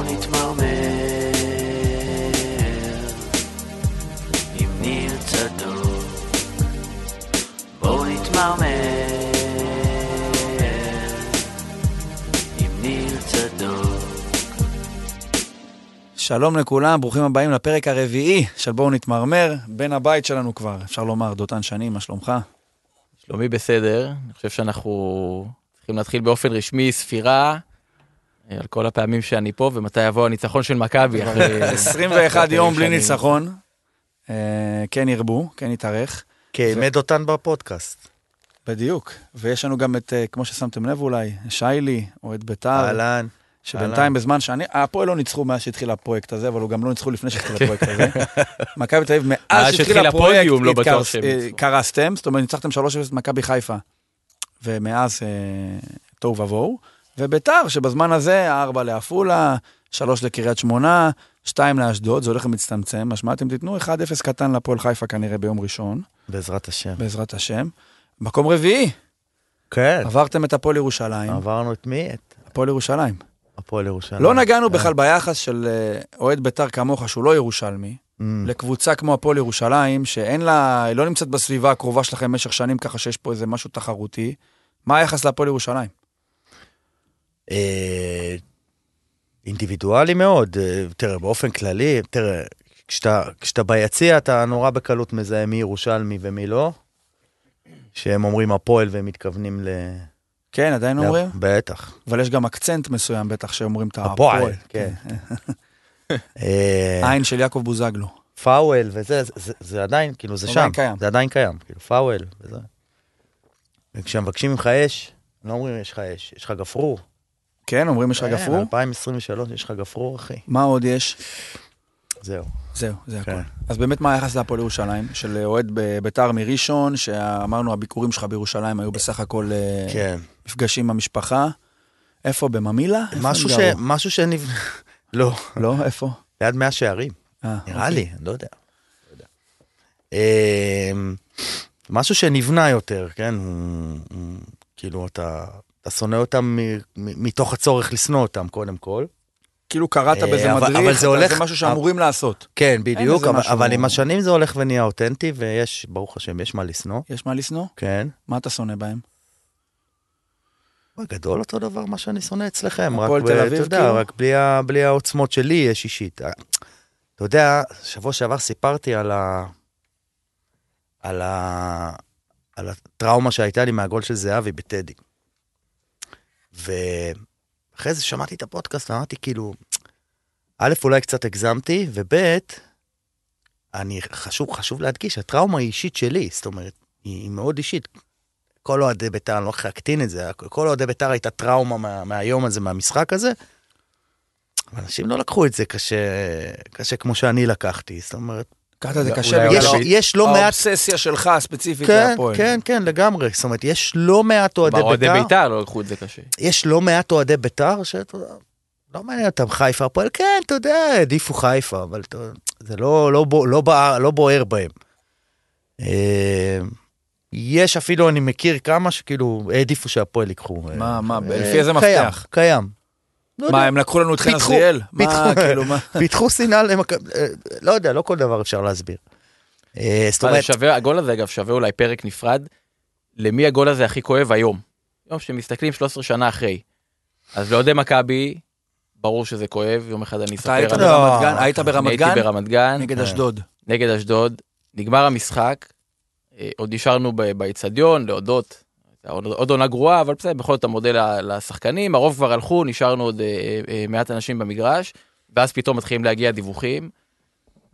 בואו נתמרמר עם ניר צדוק. בואו נתמרמר עם ניר צדוק. שלום לכולם, ברוכים הבאים לפרק הרביעי של בואו נתמרמר, בן הבית שלנו כבר, אפשר לומר, דותן שני, מה שלומך? שלומי בסדר, אני חושב שאנחנו צריכים להתחיל באופן רשמי ספירה על כל הפעמים שאני פה ומתי יבוא הניצחון של מכבי אחרי 21 יום בלי. ניצחון, אה, כן ירבו, כן יתארך, כעמד אותן בפודקאסט. בדיוק. ויש לנו גם את, אה, כמו ששמתם לב אולי, שיילי, אוהד בית"ר, אהלן. שבינתיים בזמן שאני, הפועל לא ניצחו מאז שהתחיל הפרויקט הזה, אבל הוא גם לא ניצחו לפני שהתחיל הפרויקט הזה. מכבי תל אביב, מאז שהתחיל הפרויקט, לא אה. קרסתם, זאת אומרת, ניצחתם 3-0 את מכבי חיפה, ומאז תוהו ובוהו. וביתר, שבזמן הזה, 4 לעפולה, 3 לקריית שמונה, 2 לאשדוד, זה הולך ומצטמצם, משמע אתם תיתנו 1-0 קטן להפועל חיפה כנראה ביום ראשון, בעזרת השם. בעזרת השם. מקום רביעי, כן. עברתם את הפועל ירושלים, עברנו את מי? את הפועל ירושלים. הפועל ירושלים. לא נגענו כן. בכלל ביחס של אה, אוהד בית"ר כמוך, שהוא לא ירושלמי, Mm. לקבוצה כמו הפועל ירושלים, שאין לה, היא לא נמצאת בסביבה הקרובה שלכם במשך שנים, ככה שיש פה איזה משהו תחרותי. מה היחס להפועל ירושלים? אה, אינדיבידואלי מאוד. אה, תראה, באופן כללי, תראה, כשאתה, כשאתה ביציע אתה נורא בקלות מזהה מי ירושלמי ומי לא. שהם אומרים הפועל והם מתכוונים ל... כן, עדיין אומרים? בטח. אבל יש גם אקצנט מסוים בטח שאומרים את הפועל, הפועל. כן. אה, עין של יעקב בוזגלו. פאוול וזה, זה, זה, זה עדיין, כאילו, זה שם. קיים. זה עדיין קיים, כאילו, פאוול וזה. וכשמבקשים ממך אש, לא אומרים יש לך אש, יש לך גפרור. כן, אומרים יש לך כן, גפרור? 2023 יש לך גפרור, אחי. מה עוד יש? זהו. זהו, זה כן. הכל. אז באמת מה היחס להפועל ירושלים? של אוהד בביתר מראשון, שאמרנו הביקורים שלך בירושלים היו בסך הכל אה, כן. מפגשים עם המשפחה. איפה, בממילה? משהו ש... משהו שנבנה... לא, לא, איפה? ליד מאה שערים, אה, נראה אוקיי. לי, אני לא יודע. לא. אמ, משהו שנבנה יותר, כן? כאילו, אתה... אתה שונא אותם מתוך הצורך לשנוא אותם, קודם כל. כאילו קראת אה, באיזה אבל- מדריך, אבל זה הולך- זה משהו שאמורים לעשות. כן, בדיוק, אבל, משהו- אבל עם השנים זה הולך ונהיה אותנטי, ויש, ברוך השם, יש מה לשנוא, יש מה לשנוא? כן. מה אתה שונא בהם? בגדול אותו דבר מה שאני שונא אצלכם, רק, ב- תל אביב, אתה יודע, כאילו? רק בלי, ה, בלי העוצמות שלי יש אישית. אתה יודע, שבוע שעבר סיפרתי על ה... על ה... על הטראומה שהייתה לי מהגול של זהבי בטדי. ואחרי זה שמעתי את הפודקאסט ואמרתי כאילו, א', אולי קצת הגזמתי, וב', אני, חשוב, חשוב להדגיש, הטראומה היא אישית שלי, זאת אומרת, היא, היא מאוד אישית. כל אוהדי בית"ר, אני לא הולך להקטין את זה, כל אוהדי בית"ר הייתה טראומה מה, מהיום הזה, מהמשחק הזה. אנשים לא לקחו את זה קשה, קשה כמו שאני לקחתי, זאת אומרת, את זה קשה יש, יש לא מעט, האובססיה שלך הספציפית כן, להפועל. כן, כן, לגמרי, זאת אומרת, יש לא מעט אוהדי כלומר, אוהדי בית"ר, בית"ר לא לקחו את זה קשה. יש לא מעט אוהדי בית"ר, שאתה יודע, לא מעניין אותם חיפה, הפועל, כן, אתה יודע, העדיפו חיפה, אבל אתה, זה לא, לא, לא, בוער- לא בוער בהם. אה, יש אפילו, אני מכיר כמה שכאילו העדיפו שהפועל ייקחו. אה, מה, מה, אה, לפי איזה קיים, מפתח? קיים. לא יודע. מה, הם לקחו לנו את חן עזריאל? מה, פיתחו- כאילו, מה? פיתחו שנאה למכבי, אה, לא יודע, לא כל דבר אפשר להסביר. אה, זאת אומרת, שווה, הגול הזה אגב שווה אולי פרק נפרד. למי הגול הזה הכי כואב היום? יום שמסתכלים 13 שנה אחרי. אז לאוהדי מכבי, ברור שזה כואב, יום אחד אני אתה היית אספר על לא, ברמת גן? היית הייתי גן? ברמת גן, נגד אה. אשדוד. נגד אשדוד, נגמר המשחק, אה, עוד נשארנו ב- באיצטדיון להודות, עוד, עונה גרועה, אבל בסדר, בכל זאת המודל לשחקנים, הרוב כבר הלכו, נשארנו עוד אה, אה, מעט אנשים במגרש, ואז פתאום מתחילים להגיע דיווחים.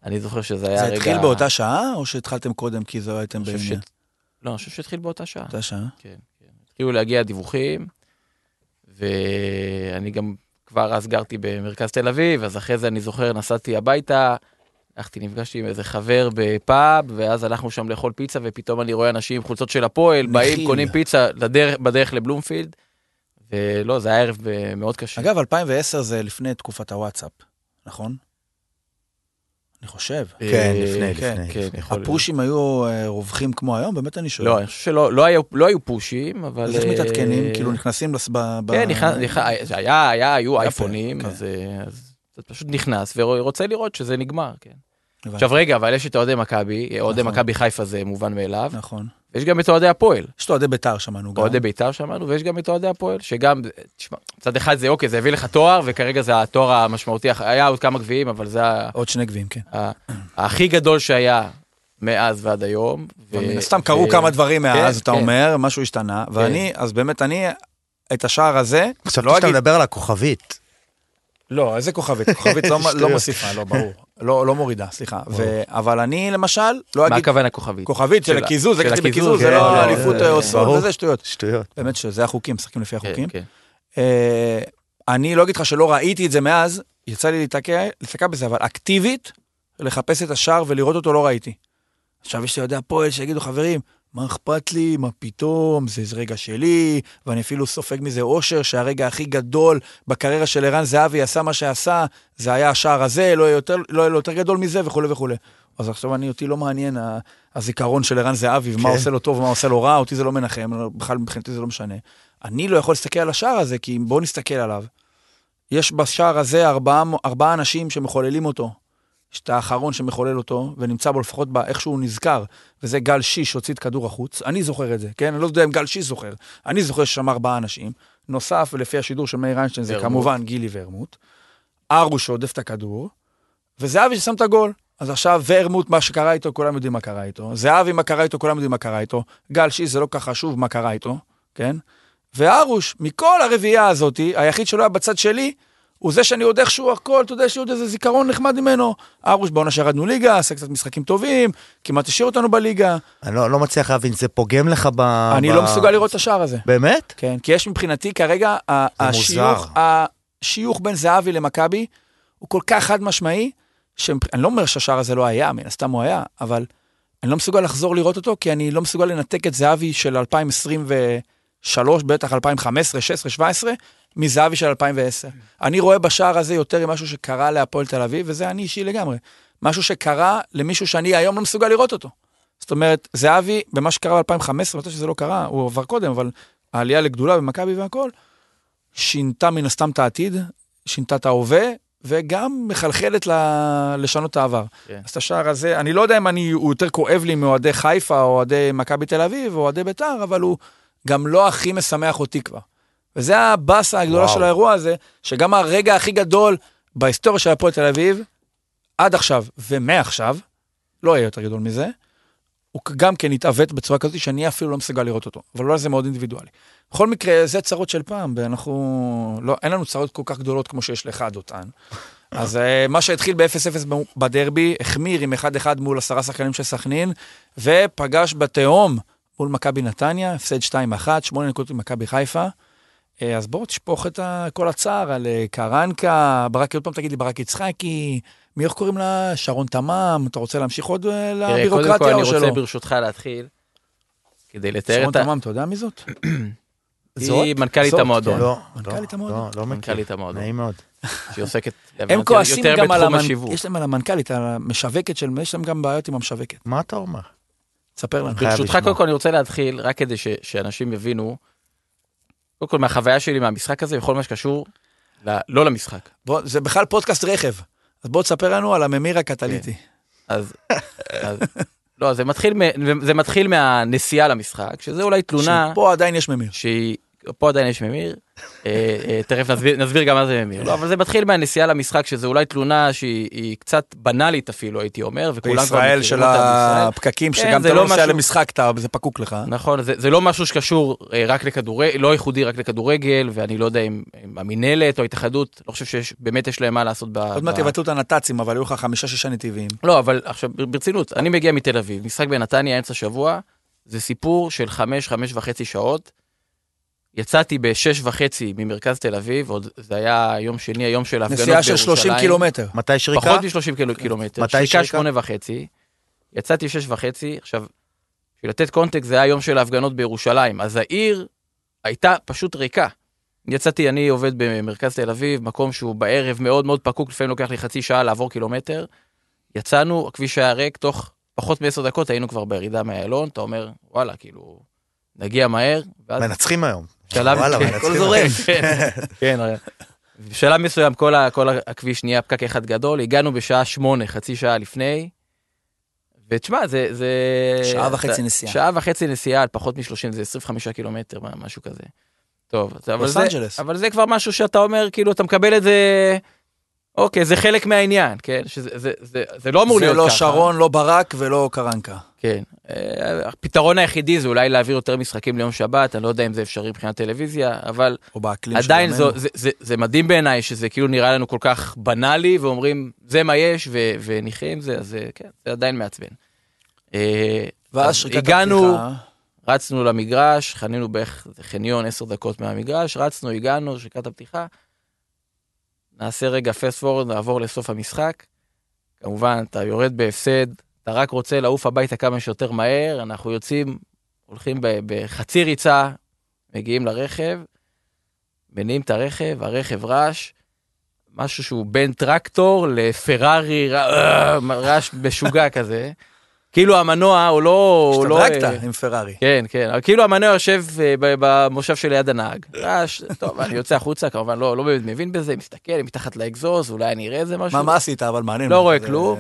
אני זוכר שזה היה זה רגע... התחיל באותה שעה, או שהתחלתם קודם כי הייתם אני חושב בעניין? ש- לא, אני חושב שהתחיל באותה שעה. באותה שעה. כן, כן. התחילו להגיע דיווחים, ואני גם כבר אז גרתי במרכז תל אביב, אז אחרי זה אני זוכר, נסעתי הביתה, הלכתי, נפגשתי עם איזה חבר בפאב, ואז הלכנו שם לאכול פיצה, ופתאום אני רואה אנשים עם חולצות של הפועל, באים, מכיל. קונים פיצה לדרך, בדרך לבלומפילד, ולא, זה היה ערב אה, מאוד קשה. אגב, 2010 זה לפני תקופת הוואטסאפ, נכון? אני חושב. אה, כן, לפני, כן, לפני, כן, לפני. יכול להיות. הפושים היו אה, רווחים כמו היום? באמת אני שואל. לא, אני חושב שלא לא היו- לא היו פושים, אבל... אז איך מתעדכנים? כאילו נכנסים לס- ב... ב- כן, נכנס, נכנס, היה, היה, היו אייפונים, כן. אז, אז אתה פשוט נכנס ורוצה לראות שזה נגמר, כן. הבנתי. עכשיו רגע, אבל יש את אוהדי מכבי, אוהדי נכון. מכבי חיפה זה מובן מאליו, נכון. יש גם את אוהדי הפועל. יש את אוהדי בית"ר שמענו גם. אוהדי בית"ר שמענו, ויש גם את אוהדי הפועל, שגם, תשמע, מצד אחד זה אוקיי, זה הביא לך תואר, וכרגע זה התואר המשמעותי, היה עוד כמה גביעים, אבל זה ה- עוד שני גביעים, כן. הכי גדול שהיה מאז ועד היום. מן הסתם קרו כמה דברים מאז, אתה כן. אומר, משהו השתנה, ואני, אז באמת, אני, את השער הזה, חשבתי לא שאתה מדבר על הכוכבית. לא, איזה כוכבית? כוכבית לא- לא. מוסיפה, לא, ברור. לא לא מורידה, סליחה. ו- אבל אני, למשל, לא מה אגיד הכוונה כוכבית? כוכבית של הקיזוז, של לקחתי הקיזוז, בקיזוז, זה כן, לא לא, אליפות זה- אה, ברור. וזה שטויות. שטויות. באמת שזה החוקים, משחקים לפי כן, החוקים. כן. אה, אני לא אגיד לך שלא ראיתי את זה מאז, יצא לי להיתקע בזה, אבל אקטיבית, לחפש את השער ולראות אותו לא ראיתי. עכשיו יש לי אוהדי הפועל שיגידו, חברים, מה אכפת לי, מה פתאום, זה זה רגע שלי, ואני אפילו סופג מזה אושר שהרגע הכי גדול בקריירה של ערן זהבי עשה מה שעשה, זה היה השער הזה, לא יהיה יותר, לא יהיה יותר גדול מזה וכולי וכולי. אז עכשיו אני, אותי לא מעניין הזיכרון של ערן זהבי ומה כן. עושה לו טוב ומה עושה לו רע, אותי זה לא מנחם, לא- בכלל מבחינתי זה לא משנה. אני לא יכול להסתכל על השער הזה, כי בואו נסתכל עליו. יש בשער הזה ארבעה, ארבעה אנשים שמחוללים אותו. יש את האחרון שמחולל אותו, ונמצא בו לפחות באיך שהוא נזכר, וזה גל שיש שהוציא את כדור החוץ. אני זוכר את זה, כן? אני לא יודע אם גל שיש זוכר. אני זוכר ששם ארבעה אנשים. נוסף, ולפי השידור של מאיר איינשטיין, זה. כמובן גילי ורמוט. ארוש שעודף את הכדור, וזהבי ששם את הגול. אז עכשיו ורמוט, מה שקרה איתו, כולם יודעים מה קרה איתו. זהבי, מה קרה איתו, כולם יודעים מה קרה איתו. גל שיש, זה לא כל כך חשוב מה קרה איתו, כן? וארוש, מכל הרביעייה הזאתי, היחיד שלא היה בצד שלי, הוא זה שאני עוד איכשהו הכל, אתה יודע, יש לי עוד איזה זיכרון נחמד ממנו. ארוש בעונה שירדנו ליגה, עשה קצת משחקים טובים, כמעט השאיר אותנו בליגה. אני לא לא מצליח להבין, זה פוגם לך ב... אני ב- לא מסוגל לראות את השער הזה. באמת? כן, כי יש מבחינתי כרגע, השיוך, השיוך בין זהבי למכבי הוא כל כך חד משמעי, שאני לא אומר שהשער הזה לא היה, מן הסתם הוא היה, אבל אני לא מסוגל לחזור לראות אותו, כי אני לא מסוגל לנתק את זהבי של 2023, בטח 2015, 16, 17, מזהבי של 2010. אני רואה בשער הזה יותר משהו שקרה להפועל תל אביב, וזה אני אישי לגמרי. משהו שקרה למישהו שאני היום לא מסוגל לראות אותו. זאת אומרת, זהבי, במה שקרה ב-2015, אני רוצה שזה לא קרה, הוא עבר קודם, אבל העלייה לגדולה במכבי והכל, שינתה מן הסתם את העתיד, שינתה את ההווה, וגם מחלחלת ל- לשנות את העבר. כן. אז את השער הזה, אני לא יודע אם אני, הוא יותר כואב לי מאוהדי חיפה או אוהדי מכבי תל אביב או אוהדי ביתר, אבל הוא גם לא הכי משמח אותי כבר. וזה הבאסה הגדולה וואו. של האירוע הזה, שגם הרגע הכי גדול בהיסטוריה של הפועל תל אביב, עד עכשיו ומעכשיו, לא יהיה יותר גדול מזה, הוא גם כן התעוות בצורה כזאת שאני אפילו לא מסוגל לראות אותו, אבל אולי זה מאוד אינדיבידואלי. בכל מקרה, זה צרות של פעם, ואנחנו, לא, אין לנו צרות כל כך גדולות כמו שיש לך, דותן. אז אה, מה שהתחיל ב-0-0 בדרבי, החמיר עם 1-1 מול עשרה שחקנים של סכנין, ופגש בתהום מול מכבי נתניה, הפסד 2-1, 8 נקודות ממכבי חיפה. אה, אז בוא תשפוך את כל הצער על אה, קרנקה, ברק, עוד פעם תגיד לי ברק יצחקי, מי איך קוראים לה? שרון תמם, אתה רוצה להמשיך עוד אה, תראה, קודם כל לבירוקרטיה אני או רוצה שלא? ברשותך להתחיל, כדי לתאר שרון את ה... תמם, אתה יודע מי זאת? היא מנכ"לית זאת, המועדון, לא, מנכ"לית לא, המועדון. לא, לא מכיר. מנכ"לית המועדון, נעים מאוד. שהיא עוסקת הם כועסים יותר גם על בתחום המנ... השיווק. יש להם על המנכ"לית, המשווקת של... יש להם גם בעיות עם המשווקת. מה אתה אומר? תספר לנו. חייב ברשותך. קודם כל אני רוצה להתחיל, רק כדי ש- שאנשים יבינו, קודם כל מהחוויה שלי מהמשחק הזה, בכל מה שקשור, ל- לא למשחק. בוא, זה בכלל פודקאסט רכב. אז בוא תספר לנו על הממיר הקטליטי. אז, אז לא, זה מתחיל, מ- זה מתחיל מהנסיעה למשחק, שזה אולי תלונה פה עדיין יש ממיר. שהיא, פה עדיין יש ממיר, אה, אה, תכף נסביר, נסביר גם מה זה ממיר, לא, אבל זה מתחיל מהנסיעה למשחק, שזה אולי תלונה שהיא היא קצת בנאלית אפילו, הייתי אומר, וכולם בישראל של. הפקקים, כן, שגם אתה לא לא נוסע למשחק, זה פקוק לך. נכון, זה, לא משהו שקשור אה, רק לכדורגל, לא ייחודי רק לכדורגל, ואני לא יודע אם, המינהלת או ההתאחדות, לא חושב שיש, באמת יש להם מה לעשות. עוד מעט יבטלו את הנת"צים, אבל היו לך חמישה-שישה נתיבים. לא, אבל עכשיו, בר- ברצינות, אני מגיע מתל אביב, משחק בנתניה, אמצע שבוע, זה סיפור של חמש, חמש וחצי שעות. יצאתי בשש וחצי ממרכז תל אביב, עוד זה היה יום שני, היום של ההפגנות נסיעה בירושלים. של 30 קילומטר. מתי שריקה? פחות מ-30 קיל... קילומטר. מתי שריקה שריקה? שמונה וחצי. יצאתי שש וחצי, עכשיו, בשביל לתת קונטקסט, זה היה יום של ההפגנות בירושלים, אז העיר הייתה פשוט ריקה. יצאתי, אני עובד במרכז תל אביב, מקום שהוא בערב מאוד מאוד פקוק, לפעמים לוקח לי חצי שעה לעבור קילומטר. יצאנו, הכביש היה ריק, תוך פחות מעשר דקות היינו כבר בירידה מהאיילון, אתה אומר, וואלה, כאילו, נגיע מהר, ואז מנצחים היום. שלב, כן, הכל זורם, כן, כן, בשלב מסוים כל, ה, כל הכביש נהיה פקק אחד גדול, הגענו בשעה שמונה, חצי שעה לפני. ותשמע, זה... זה שעה וחצי נסיעה. שעה וחצי נסיעה על פחות מ-30, זה 25 קילומטר, משהו כזה. טוב, אבל זה. אבל זה כבר משהו שאתה אומר, כאילו, אתה מקבל את זה... אוקיי, זה חלק מהעניין, כן? שזה, זה, זה, זה לא אמור זה להיות לא ככה. שרון, לא ברק ולא קרנקה. כן. אה, הפתרון היחידי זה אולי להעביר יותר משחקים ליום שבת, אני לא יודע אם זה אפשרי מבחינת טלוויזיה, אבל או באקלים עדיין. זו, זה, זה, זה מדהים בעיניי שזה כאילו נראה לנו כל כך בנאלי ואומרים זה מה יש ו, ונחיה עם זה, אז זה, כן, זה עדיין מעצבן. אה, ואז אז שריקת הגענו, הפתיחה, רצנו למגרש, חנינו בערך חניון 10 דקות מהמגרש, רצנו, הגענו, שריקת הפתיחה. נעשה רגע פסט פורוד, נעבור לסוף המשחק. כמובן, אתה יורד בהפסד, אתה רק רוצה לעוף הביתה כמה שיותר מהר, אנחנו יוצאים, הולכים בחצי ריצה, מגיעים לרכב, מניעים את הרכב, הרכב רעש, משהו שהוא בין טרקטור לפרארי, אה, רעש משוגע כזה. כאילו המנוע הוא לא... לא, השתדרגת אה, עם פרארי. כן, כן, אבל כאילו המנוע יושב אה, במושב שליד הנהג. רעש, טוב, אני יוצא החוצה, כמובן לא, לא באמת מבין בזה, מסתכל מתחת לאגזוז, אולי אני אראה איזה משהו. מה, מה עשית? אבל מעניין. לא רואה זה- כלום.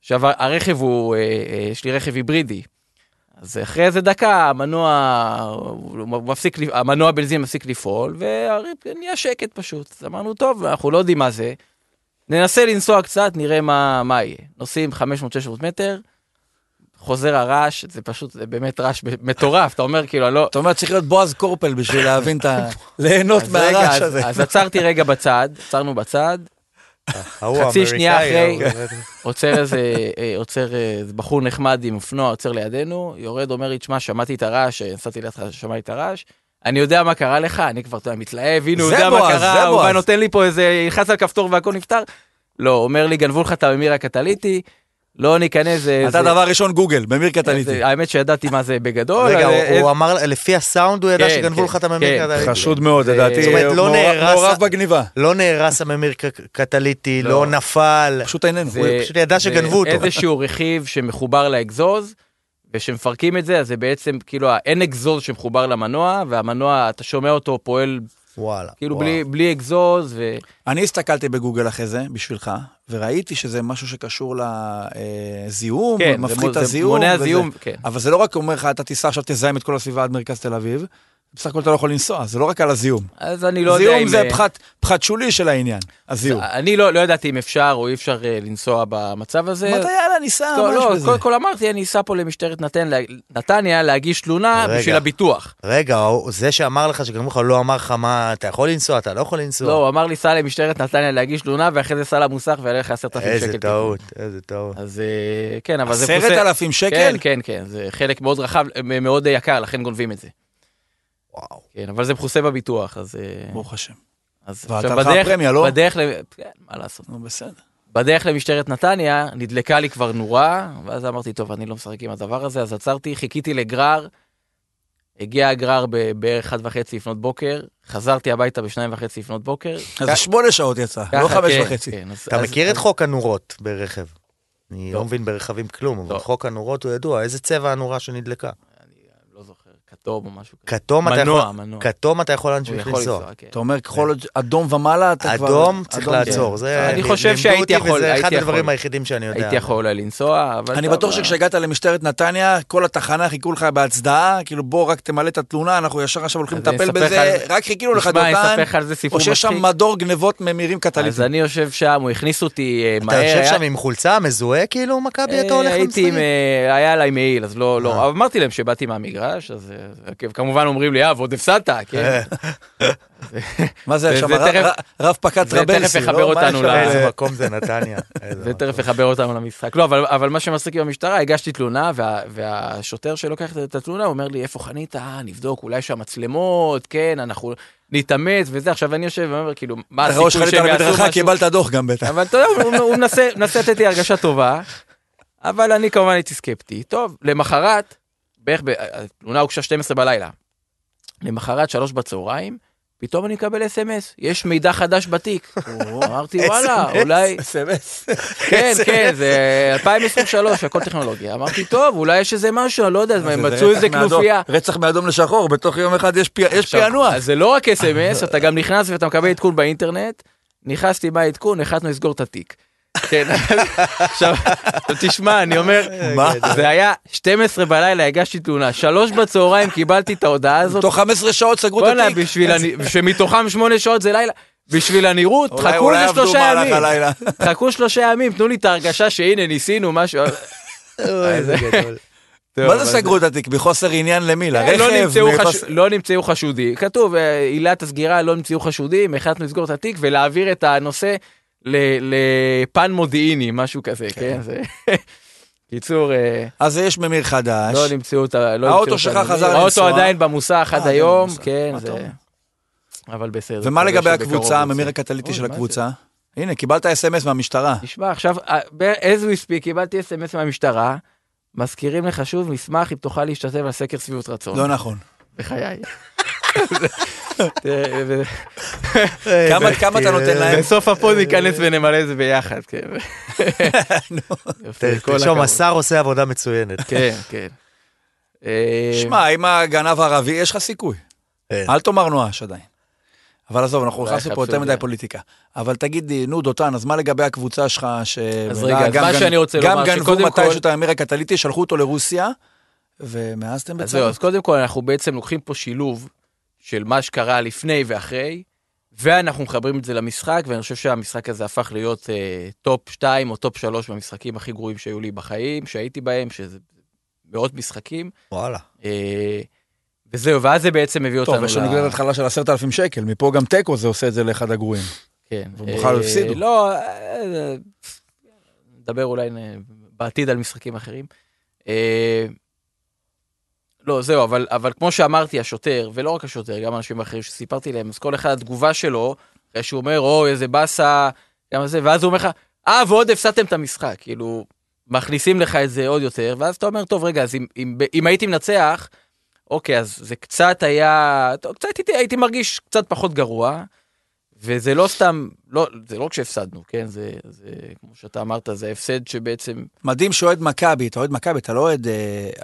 עכשיו, הרכב הוא, אה, אה, יש לי רכב היברידי. אז אחרי איזה דקה המנוע, מפסיק, המנוע בנזין מפסיק לפעול, ונהיה שקט פשוט. אז אמרנו, טוב, אנחנו לא יודעים מה זה. ננסה לנסוע קצת, נראה מה, מה יהיה. נוסעים 500-600 מטר, חוזר הרעש, זה פשוט, זה באמת רעש מטורף, אתה אומר כאילו, לא... אתה אומר, צריך להיות בועז קורפל בשביל להבין את ה... ליהנות מהרעש הזה. אז עצרתי רגע בצד, עצרנו בצד, חצי שנייה אחרי. עוצר איזה, אה, עוצר אה, בחור נחמד עם אופנוע, עוצר לידינו, יורד, אומר לי, תשמע, שמעתי את הרעש, אה, נסעתי לידך, שמעתי את הרעש, אני יודע מה קרה לך, אני כבר, אתה מתלהב, הנה, הוא זה יודע מה קרה, הוא בא. נותן לי פה איזה, ילחץ על כפתור והכל נפתר. לא, אומר לי, גנבו לך את הממיר הקטליטי, לא ניכנס, זה... אתה זה- דבר ראשון גוגל, במיר קטליטי. זה- האמת שידעתי מה זה בגדול. רגע, אבל, הוא- אה, הוא אמר, לפי הסאונד הוא ידע כן, שגנבו כן, לך את הממיר כן. קטליטי. חשוד מאוד, זה- לדעתי. זאת אומרת, לא נהרס- מעורב בגניבה. לא נהרס הממיר קטליטי, לא. לא נפל. פשוט איננו. זה- הוא פשוט ידע זה שגנבו אותו. איזשהו רכיב שמחובר לאגזוז, וכשמפרקים את זה, אז זה בעצם כאילו אין אגזוז שמחובר למנוע, והמנוע, אתה שומע אותו פועל וואלה. כאילו וואו. בלי, בלי אגזוז, ו... אני הסתכלתי בגוגל אחרי זה, בשבילך, וראיתי שזה משהו שקשור לזיהום, כן, מפחית זה, את זה הזיהום. מונע וזה. זיהום, כן. אבל זה לא רק אומר לך, אתה תיסע עכשיו, תזהם את כל הסביבה עד מרכז תל אביב. בסך הכל אתה לא יכול לנסוע, זה לא רק על הזיהום. אז אני לא יודע זיהום אם... זה אה, פחת, פחת שולי של העניין, הזיהום. אני לא, לא ידעתי אם אפשר או אי אפשר אה, לנסוע במצב הזה. מתי יאללה, ניסע לא, ממש לא, בזה. קודם כל אמרתי, אני אסע פה למשטרת נתן, נתניה להגיש תלונה רגע. בשביל הביטוח. רגע, זה שאמר לך שגנבו לך לא אמר לך מה, אתה יכול לנסוע, אתה לא יכול לנסוע. לא, הוא אמר לי, סע למשטרת נתניה להגיש תלונה, ואחרי זה סע למוסך ויעלה לך 10,000 שקל. איזה. טעות, איזה טעות. אז אה, כן, אבל זה עשרת אלפים שקל? כן, כן, כן, זה חלק מאוד רחב, מאוד יקר, לכן גונבים את זה. וואו. כן, אבל זה מכוסה בביטוח, אז... אה, ברוך השם. אז עכשיו לך בדרך- הפרמיה, לא? בדרך, ל- כן, מה לעשות. נו, בסדר. בדרך למשטרת נתניה, נדלקה לי כבר נורה, ואז אמרתי, טוב, אני לא משחק עם הדבר הזה, אז עצרתי, חיכיתי לגרר, הגיע הגרר בערך אחת וחצי לפנות בוקר, חזרתי הביתה בשניים וחצי לפנות בוקר. אז זה שמונה שעות יצא, לא חמש כן, וחצי. כן, אז- אתה אז- מכיר את אז- חוק הנורות ברכב? אני לא. לא מבין ברכבים כלום, אבל לא. חוק הנורות הוא ידוע, איזה צבע הנורה שנדלקה? כתום או משהו כזה. כתום אתה מנוע, יכול... מנוע. כתום אתה יכול להמשיך לנסוע. כן. אתה אומר, ככל אדום ומעלה, אתה כבר... אדום צריך אדום, לעצור, כן. זה... אני חושב שהייתי יכול, וזה אחד הדברים. היחידים שאני יודע. הייתי יכול אולי לנסוע, אבל... אני בטוח שכשהגעת למשטרת נתניה, כל התחנה חיכו לך בהצדעה, כאילו בוא רק תמלא את התלונה, אנחנו ישר עכשיו הולכים אז לטפל בזה, זה. רק חיכינו לך דותן, זה סיפור או שיש שם. מדור גנבות ממירים אז קטליטי. אני יושב שם, הוא הכניס אותי אה, מהר. אתה יושב שם עם חולצה מזוהה כאילו מכבי אתה הולך הייתי עם, למשחק? היה עליי מעיל, אז לא, לא. אבל אמרתי להם שבאתי מהמגרש, אז אה, כמובן אומרים לי, אה, ועוד הפסדת, כן? מה זה זה- עכשיו, זה רב- פקד זה טרבלסי, תכף יחבר לא? מה אותנו? ל- איזה מקום זה נתניה. זה. תכף יחבר אותנו למשחק. לא, אבל, מה שמצחיק עם המשטרה, הגשתי תלונה, וה, והשוטר שלוקח את התלונה אומר לי, איפה חנית? אה, נבדוק, אולי יש שם מצלמות, כן, אנחנו נתאמץ וזה. עכשיו אני יושב ואומר, כאילו, מה אתה הסיכוי שהם על יעשו משהו? קיבלת דוח גם בטח. אבל אתה יודע, הוא, מנסה לתת לי הרגשה טובה, אבל אני כמובן הייתי סקפטי. טוב, למחרת, בערך, התלונה הוגשה 12 בלילה. למחרת, שלוש בצהריים, פתאום אני מקבל אס.אם.אס, יש מידע חדש בתיק. אמרתי, וואלה, אולי... אס.אם.אס. כן, כן, זה 2023, הכל טכנולוגיה. אמרתי, טוב, אולי יש איזה משהו, אני לא יודע, הם מצאו איזה כנופיה. רצח מאדום לשחור, בתוך יום אחד יש פענוח. אז זה לא רק אס.אם.אס, אתה גם נכנס ואתה מקבל עדכון באינטרנט. נכנסתי מהעדכון, החלטנו לסגור את התיק. כן, עכשיו, תשמע, אני אומר? זה היה 12 בלילה, הגשתי תלונה, שלוש בצהריים קיבלתי את ההודעה הזאת. תוך 15 שעות סגרו את התיק. שמתוכם שמונה שעות זה לילה. בשביל הנראות, חכו עבדו שלושה ימים. חכו שלושה ימים, תנו לי את ההרגשה שהנה, ניסינו משהו. איזה מה זה סגרו את התיק? מחוסר עניין למי? לא לרכב? לא נמצאו חשודים, כתוב אה, עילת הסגירה לא נמצאו חשודים, החלטנו לסגור את התיק ולהעביר את הנושא. לפן מודיעיני, משהו כזה, כן? זה... קיצור, אה, אז יש ממיר חדש. לא נמצאו את ה... לא האוטו שלך חזר האוטו לנסוע. עדיין במוסך עד עדיין היום. כן, זה... אבל בסדר. ומה לגבי הקבוצה. הממיר הקטליטי של? הקבוצה? הנה, קיבלת אס.אם.אס מהמשטרה. תשמע, עכשיו, אה, as we speak, קיבלתי אס.אם.אס מהמשטרה, מזכירים לך שוב, נשמח אם תוכל להשתתף על סקר שביעות רצון. לא נכון. בחיי. כמה- כמה אתה נותן להם? בסוף הפוד ניכנס ונמלא את זה ביחד, כן. תרשום. השר עושה עבודה מצוינת. כן, כן. אה, שמע, אם הגנב ערבי, יש לך סיכוי. אל תאמר נואש עדיין. אבל עזוב, אנחנו נכנסנו פה יותר מדי. פוליטיקה. אבל תגיד לי, נו דותן, אז מה לגבי הקבוצה שלך, ש... אז רגע, אז מה שאני רוצה גם לומר, גנבו שקודם מתישהו כל- את הממיר הקטליטי, שלחו אותו לרוסיה, ומאז אתם אז זהו, בצד. אז קודם כל אנחנו בעצם לוקחים פה שילוב של מה שקרה לפני ואחרי, ואנחנו מחברים את זה למשחק, ואני חושב שהמשחק הזה הפך להיות אה, טופ 2 או טופ 3 במשחקים הכי גרועים שהיו לי בחיים, שהייתי בהם, שזה מאות משחקים. וואלה. אה, וזהו, ואז זה בעצם מביא אותנו טוב, יש לנו נקודת התחלה של עשרת אלפים שקל, מפה גם תיקו זה עושה את זה לאחד הגרועים. כן. ובכלל אה, הפסידו. לא, אה, נדבר אולי בעתיד על משחקים אחרים. לא, זהו, אבל, אבל כמו שאמרתי, השוטר, ולא רק השוטר, גם אנשים אחרים שסיפרתי להם, אז כל אחד התגובה שלו, אחרי שהוא אומר, אוי, איזה באסה, גם זה, ואז הוא אומר לך, אה, ועוד הפסדתם את המשחק, כאילו, מכניסים לך את זה עוד יותר, ואז אתה אומר, טוב, רגע, אז אם, אם, אם הייתי מנצח, אוקיי, אז זה קצת היה, טוב, קצת הייתי, הייתי מרגיש קצת פחות גרוע, וזה לא סתם, לא, זה לא רק שהפסדנו, כן? זה, זה, כמו שאתה אמרת, זה הפסד שבעצם, מדהים שאוהד מכבי, אתה אוהד מכבי, אתה לא אוהד אה,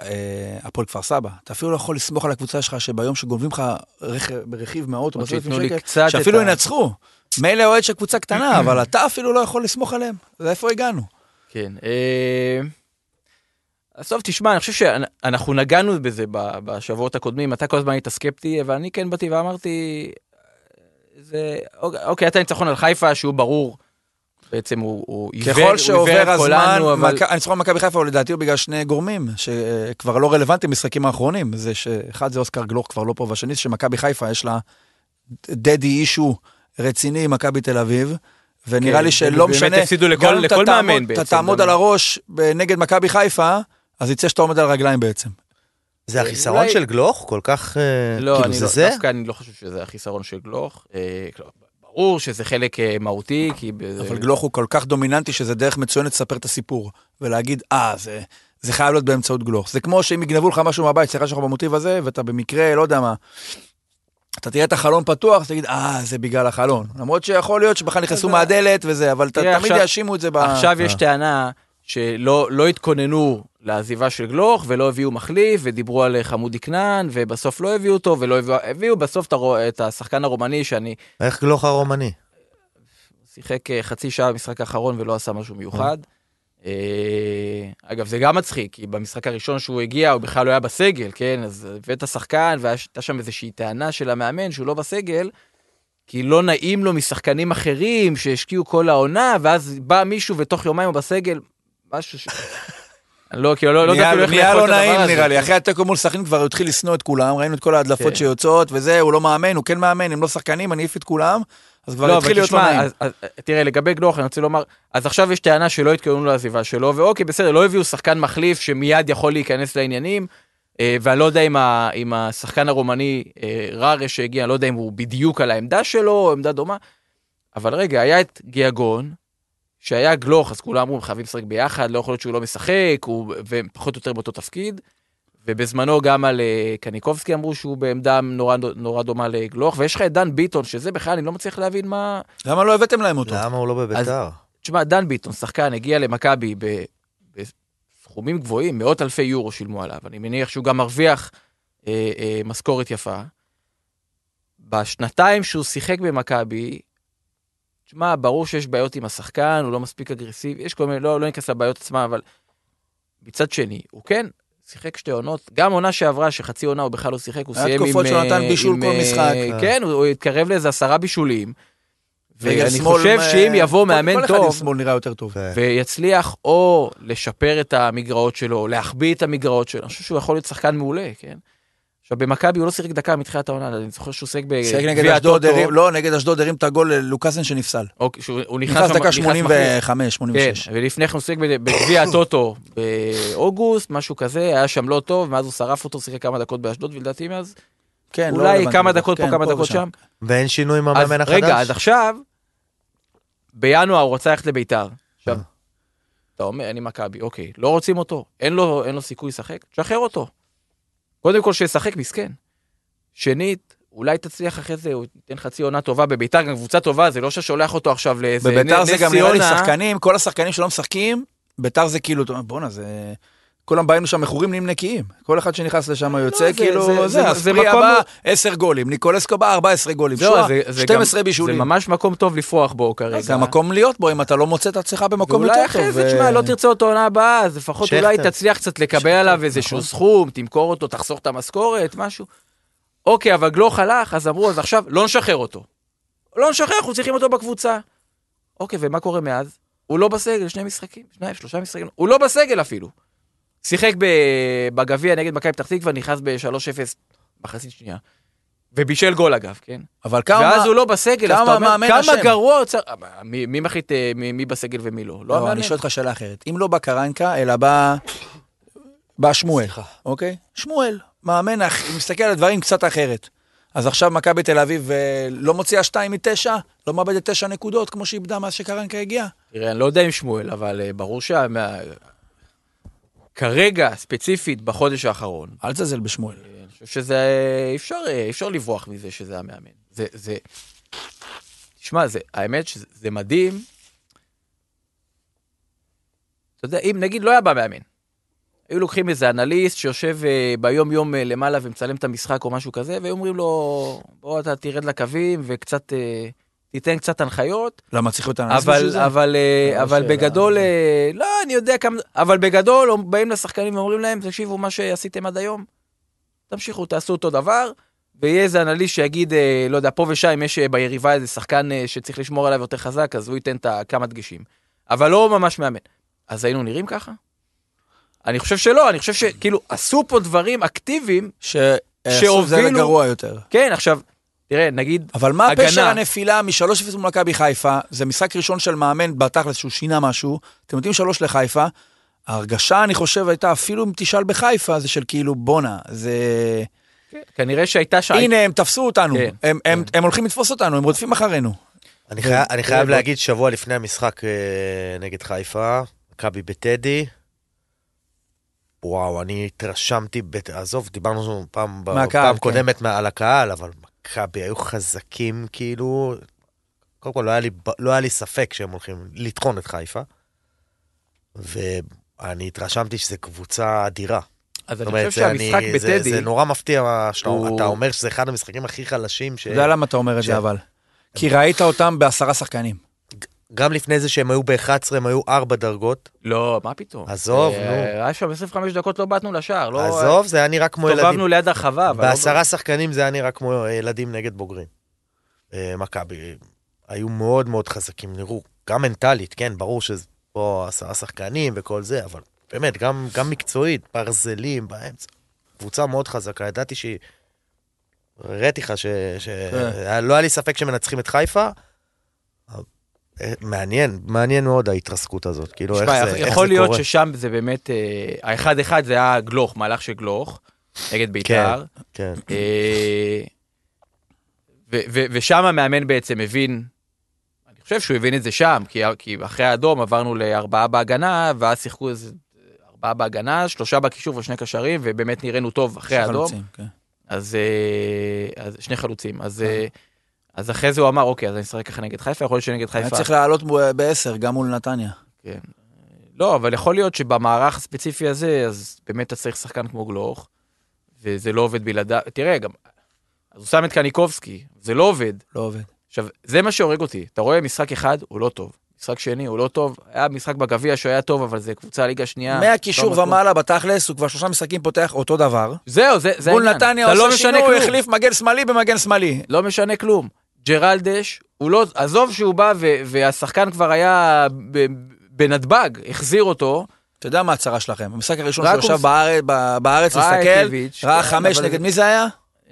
אה, הפועל כפר סבא. אתה אפילו לא יכול לסמוך על הקבוצה שלך שביום שגונבים לך רכיב מהאוטו, בעשרת שייתנו אלפים לי את שאפילו ינצחו. מילא אוהד של קבוצה קטנה, אבל אתה אפילו לא יכול לסמוך עליהם. אז איפה הגענו? כן. אה, אז טוב, תשמע, אני חושב שאנחנו נגענו בזה בשבועות הקודמים, אתה כל הזמן היית סקפטי, אבל אני כן באתי ואמרתי, זה, אוקיי, אוקיי, אתה ניצחון על חיפה, שהוא ברור, בעצם הוא, הוא עיוור, ככל הוא עיוור שעובר את הזמן, כולנו, אבל... הניצחון במכבי חיפה הוא לדעתי בגלל שני גורמים, שכבר לא רלוונטיים במשחקים האחרונים. זה שאחד זה אוסקר גלוך כבר לא פה, והשני זה שמכבי חיפה יש לה דדי אישו רציני עם מכבי תל אביב. ונראה כן, לי שלא באמת משנה, הפסידו לכל- גם אם אתה תעמוד-. על הראש נגד מכבי חיפה, אז יצא שאתה עומד על הרגליים בעצם. זה החיסרון אולי- של גלוך? כל כך... אה, לא, כאילו, אני זה לא, זה? דווקא אני לא חושב שזה החיסרון של גלוך. אה, כלומר, ברור שזה חלק אה, מהותי, כי... אבל גלוך הוא כל כך דומיננטי שזה דרך מצוינת לספר את הסיפור. ולהגיד, אה, זה, זה חייב להיות באמצעות גלוך. זה כמו שאם יגנבו לך משהו מהבית, סליחה שלך במוטיב הזה, ואתה במקרה, לא יודע מה, אתה תראה את החלון פתוח, תגיד, אה, זה בגלל החלון. למרות שיכול להיות שבכלל נכנסו מהדלת וזה, אבל תמיד יאשימו את זה ב... עכשיו יש. טענה שלא לא התכוננו לעזיבה של גלוך ולא הביאו מחליף ודיברו על חמודי כנען ובסוף לא הביאו אותו ולא הביאו, הביאו בסוף את, הרו- את השחקן הרומני שאני איך גלוך הרומני? שיחק אה, חצי שעה במשחק האחרון ולא עשה משהו מיוחד. אה, אגב זה גם מצחיק כי במשחק הראשון שהוא הגיע הוא בכלל לא היה בסגל כן אז הבאת שחקן והייתה שם איזושהי טענה של המאמן שהוא לא בסגל. כי לא נעים לו משחקנים אחרים שהשקיעו כל העונה ואז בא מישהו ותוך יומיים הוא בסגל משהו ש... לא כאילו לא לא יודע נהיה אפילו איך נהיה לאכול לא את הדבר נעים הזה. נראה לי, אחרי התיקו מול סכנין כבר התחיל לשנוא את כולם, ראינו את כל ההדלפות כן. שיוצאות וזה, הוא לא מאמן, הוא כן מאמן, הם לא שחקנים, אני אעיף את כולם, אז כבר לא, התחיל להיות לא נעים. תראה, לגבי גלוך, אני רוצה לומר, אז עכשיו יש טענה שלא התכוננו לעזיבה שלו, ואוקיי, בסדר, לא הביאו שחקן מחליף שמיד יכול להיכנס לעניינים, אה, ואני לא יודע אם, ה, אם השחקן הרומני, רארה שהגיע, אני לא יודע אם הוא בדיוק על העמדה שלו, עמדה דומה, אבל רגע, היה את גיאגון, שהיה גלוך, אז כולם אמרו, הם חייבים לשחק ביחד, לא יכול להיות שהוא לא משחק, הוא, ופחות או יותר באותו תפקיד, ובזמנו גם על אה, קניקובסקי אמרו שהוא בעמדה נורא, נורא דומה לגלוך, ויש לך את דן ביטון, שזה בכלל, אני לא מצליח להבין מה... למה לא הבאתם להם אותו? למה הוא לא בביתר? תשמע, דן ביטון, שחקן, הגיע למכבי בסכומים גבוהים, מאות אלפי יורו שילמו עליו. אני מניח שהוא גם מרוויח אה, אה, משכורת יפה. בשנתיים שהוא שיחק במכבי, תשמע, ברור שיש בעיות עם השחקן, הוא לא מספיק אגרסיבי, יש כל מיני, לא, לא ניכנס לבעיות עצמם, אבל מצד שני, הוא כן שיחק שתי עונות, גם עונה שעברה, שחצי עונה הוא בכלל לא שיחק, הוא סיים עם... תקופות שהוא נתן אה, בישול עם, כל אה, משחק. כן, הוא הוא התקרב לאיזה עשרה בישולים. ואני חושב אה, שאם יבוא כל- מאמן כל אחד עם טוב, שמאל נראה יותר טוב. ו- ויצליח או לשפר את המגרעות שלו, או להחביא את המגרעות שלו, אני חושב שהוא יכול להיות שחקן מעולה, כן? עכשיו, במכבי הוא לא שיחק דקה מתחילת העונה, אני זוכר שהוא שיחק שיחק נגד בגביע אשדוד, הטוטו, לא, נגד אשדוד הרים את הגול ללוקאסן שנפסל. אוקיי, שהוא- הוא נכנס דקה מחליף. 85, כן, 86. ולפני כן הוא שיחק בגביע הטוטו באוגוסט, משהו כזה, היה שם לא טוב, ואז הוא שרף אותו, שיחק כמה דקות באשדוד, ולדעתי מאז, כן, לא אולי כמה. דקות פה, כן, כמה דקות. שם. ואין שינוי עם אז המאמן החדש? רגע, אז עכשיו, בינואר הוא רצה ללכת לביתר. עכשיו, אה. אתה אומר, אני מכבי, אוקיי, לא רוצים אותו, אין לו, אין לו סיכוי לשחק, תשחרר אותו. קודם כל שישחק מסכן. שנית, אולי תצליח אחרי זה, הוא ייתן חצי עונה טובה בביתר, גם קבוצה טובה, זה לא ששולח אותו עכשיו לאיזה בביתר זה נס גם נראה לי ציונה. שחקנים, כל השחקנים שלא משחקים, ביתר זה כאילו, בואנה, זה... כולם באים לשם מכורים נהיים נקיים. כל אחד שנכנס לשם יוצא, זה- כאילו, זה- הספרי הבא, 10 גולים, ניקולסקו בא, 14 גולים, זה 12 גם- בישולים. זה ממש מקום טוב לפרוח בו כרגע. זה המקום להיות בו, אם אתה לא מוצא את עצמך במקום יותר ואולי טוב. אחרי זה, תשמע, לא תרצה אותו עונה הבאה, אז לפחות. אולי תצליח קצת לקבל עליו איזשהו נכון. סכום, תמכור אותו, תחסוך את המשכורת, משהו. אוקיי, אבל גלוך הלך, אז אמרו, אז עכשיו לא נשחרר אותו. לא נשחרר, אנחנו צריכים אותו בקבוצה. אוקיי, ומה קורה מאז? הוא לא בסגל, שני משחקים, שניים, שלושה משחקים, הוא לא בסגל אפילו. שיחק בגביע נגד מכבי פתח תקווה, נכנס ב-3-0 בחצי שנייה. ובישל גול אגב, כן? אבל כמה... ואז הוא לא בסגל, אז כמה אתה אומר, מאמן כמה אשם? גרוע צריך... מי מי מחליט אה, מי מי בסגל ומי לא? לא לא. אני שואל אותך שאלה אחרת. אם לא בא קרנקה, אלא בא... בא שמואל, סליחה. אוקיי? שמואל, מאמן, אח- מסתכל על הדברים קצת אחרת. אז עכשיו מכבי תל אביב אה, לא מוציאה 2 מ-9, לא מאבדת 9 נקודות כמו שאיבדה מאז שקרנקה הגיע. תראה, אני לא יודע עם שמואל, אבל אה, ברור שה... כרגע, ספציפית, בחודש האחרון, אל תזלזל בשמואל. אה, אני חושב שזה... אפשר, אה, אפשר לברוח מזה שזה המאמן. זה... זה... תשמע, זה, האמת שזה זה מדהים. אתה יודע, אם נגיד לא היה בא מאמן, היו לוקחים איזה אנליסט שיושב אה, ביום-יום למעלה ומצלם את המשחק או משהו כזה, והיו אומרים לו, בוא אתה תרד לקווים וקצת, תיתן קצת הנחיות. למה צריך להיות אנליסט בשביל אבל, זה? אבל, אה, לא אבל. בגדול, אה, לא, אני יודע כמה, אבל בגדול באים לשחקנים ואומרים להם, תקשיבו, מה שעשיתם עד היום, תמשיכו, תעשו אותו דבר, ויהיה איזה אנליסט שיגיד, אה, לא יודע, פה ושם יש ביריבה איזה שחקן שצריך לשמור עליו יותר חזק, אז הוא ייתן את כמה דגשים. אבל לא ממש מאמן. אז היינו נראים ככה? אני חושב שלא, אני חושב שכאילו עשו פה דברים אקטיביים, שעשו זה שהובילו- לגרוע יותר. כן, עכשיו, תראה, נגיד, אבל מה הגנה. פשר הנפילה מ-3-0 מול מכבי חיפה? זה משחק ראשון של מאמן בתכלס שהוא שינה משהו. אתם נותנים 3 לחיפה. ההרגשה, אני חושב, הייתה אפילו אם תשאל בחיפה, זה של כאילו, בואנה, זה... כנראה שהייתה שעה... הנה, הם תפסו אותנו. כן, הם- הם- הם הולכים לתפוס אותנו, הם רודפים אחרינו. אני חי- אני חייב להגיד שבוע לפני המשחק אה, נגד חיפה, מכבי בטדי, וואו, אני התרשמתי, בת- עזוב, דיברנו פעם, מהקהל, פעם כן. קודמת על הקהל, אבל מכבי היו חזקים כאילו, קודם כל לא היה לי, לא היה לי ספק שהם הולכים לטחון את חיפה, ואני התרשמתי שזו קבוצה אדירה. אז אני אומרת, חושב זה שהמשחק אני- זה- בטדי... זה נורא מפתיע הוא- אתה אומר שזה אחד המשחקים הכי חלשים, ש- אתה יודע למה אתה אומר את ש- זה אבל? כי ראית אותם בעשרה שחקנים. גם לפני זה שהם היו ב-11, הם היו ארבע דרגות. לא, מה פתאום? עזוב, אה, נו. היה שם 25 דקות לא באתנו לשער, לא... עזוב, זה היה נראה כמו ילדים. הסתובבנו ליד הרחבה. לא- בעשרה שחקנים זה היה נראה כמו ילדים נגד בוגרים. אה, מכבי היו מאוד מאוד חזקים, נראו, גם מנטלית, כן, ברור שזה פה עשרה שחקנים וכל זה, אבל באמת, גם, גם מקצועית, ברזלים באמצע. קבוצה מאוד חזקה, ידעתי שהיא... הראיתי לך ש... ש... כן. לא היה לי ספק שמנצחים את חיפה. אה, מעניין, מעניין מאוד ההתרסקות הזאת, כאילו איך תשמע, זה, איך יכול זה להיות קורה. ששם זה באמת... אה, האחד אחד זה היה גלוך, מהלך של גלוך, נגד בית"ר. כן, אה, ו- ו- ושם המאמן בעצם הבין, אני חושב שהוא הבין את זה שם, כי, כי אחרי האדום עברנו לארבעה בהגנה, ואז שיחקו איזה ארבעה בהגנה, שלושה בקישור ושני קשרים, ובאמת נראינו טוב אחרי האדום. חלוצים, כן. אז, אה, אז שני חלוצים. אז, אה, אז אחרי זה הוא אמר, אוקיי, אז אני אשחק ככה נגד חיפה, יכול להיות שנגד היה חיפה... צריך לעלות בעשר, גם מול נתניה. כן. לא, אבל יכול להיות שבמערך הספציפי הזה, אז באמת אתה צריך שחקן כמו גלוך, וזה לא עובד בלעדיו. תראה, גם... אז הוא שם את קניקובסקי, זה לא עובד. לא עובד. עכשיו, זה מה שהורג אותי. אתה רואה, משחק אחד, הוא לא טוב. משחק שני, הוא לא טוב. היה משחק בגביע שהוא היה טוב, אבל זה קבוצה ליגה שנייה. מהקישור לא מתאים. ומעלה בתכלס, הוא כבר שלושה משחקים פותח אותו דבר. זהו, זה, זה מול העניין. נתניה לא עושה משנה שינוי, כלום. החליף מגן שמאלי במגן שמאלי. לא משנה כלום. ג'רלדש, הוא לא, עזוב שהוא בא ו, והשחקן כבר היה בנתב"ג, החזיר אותו. אתה יודע מה הצרה שלכם? במשחק הראשון שהוא ישב הוא- בארץ, בארץ, הסתכל, איביץ', ראה כן, חמש אבל נגד מי זה היה?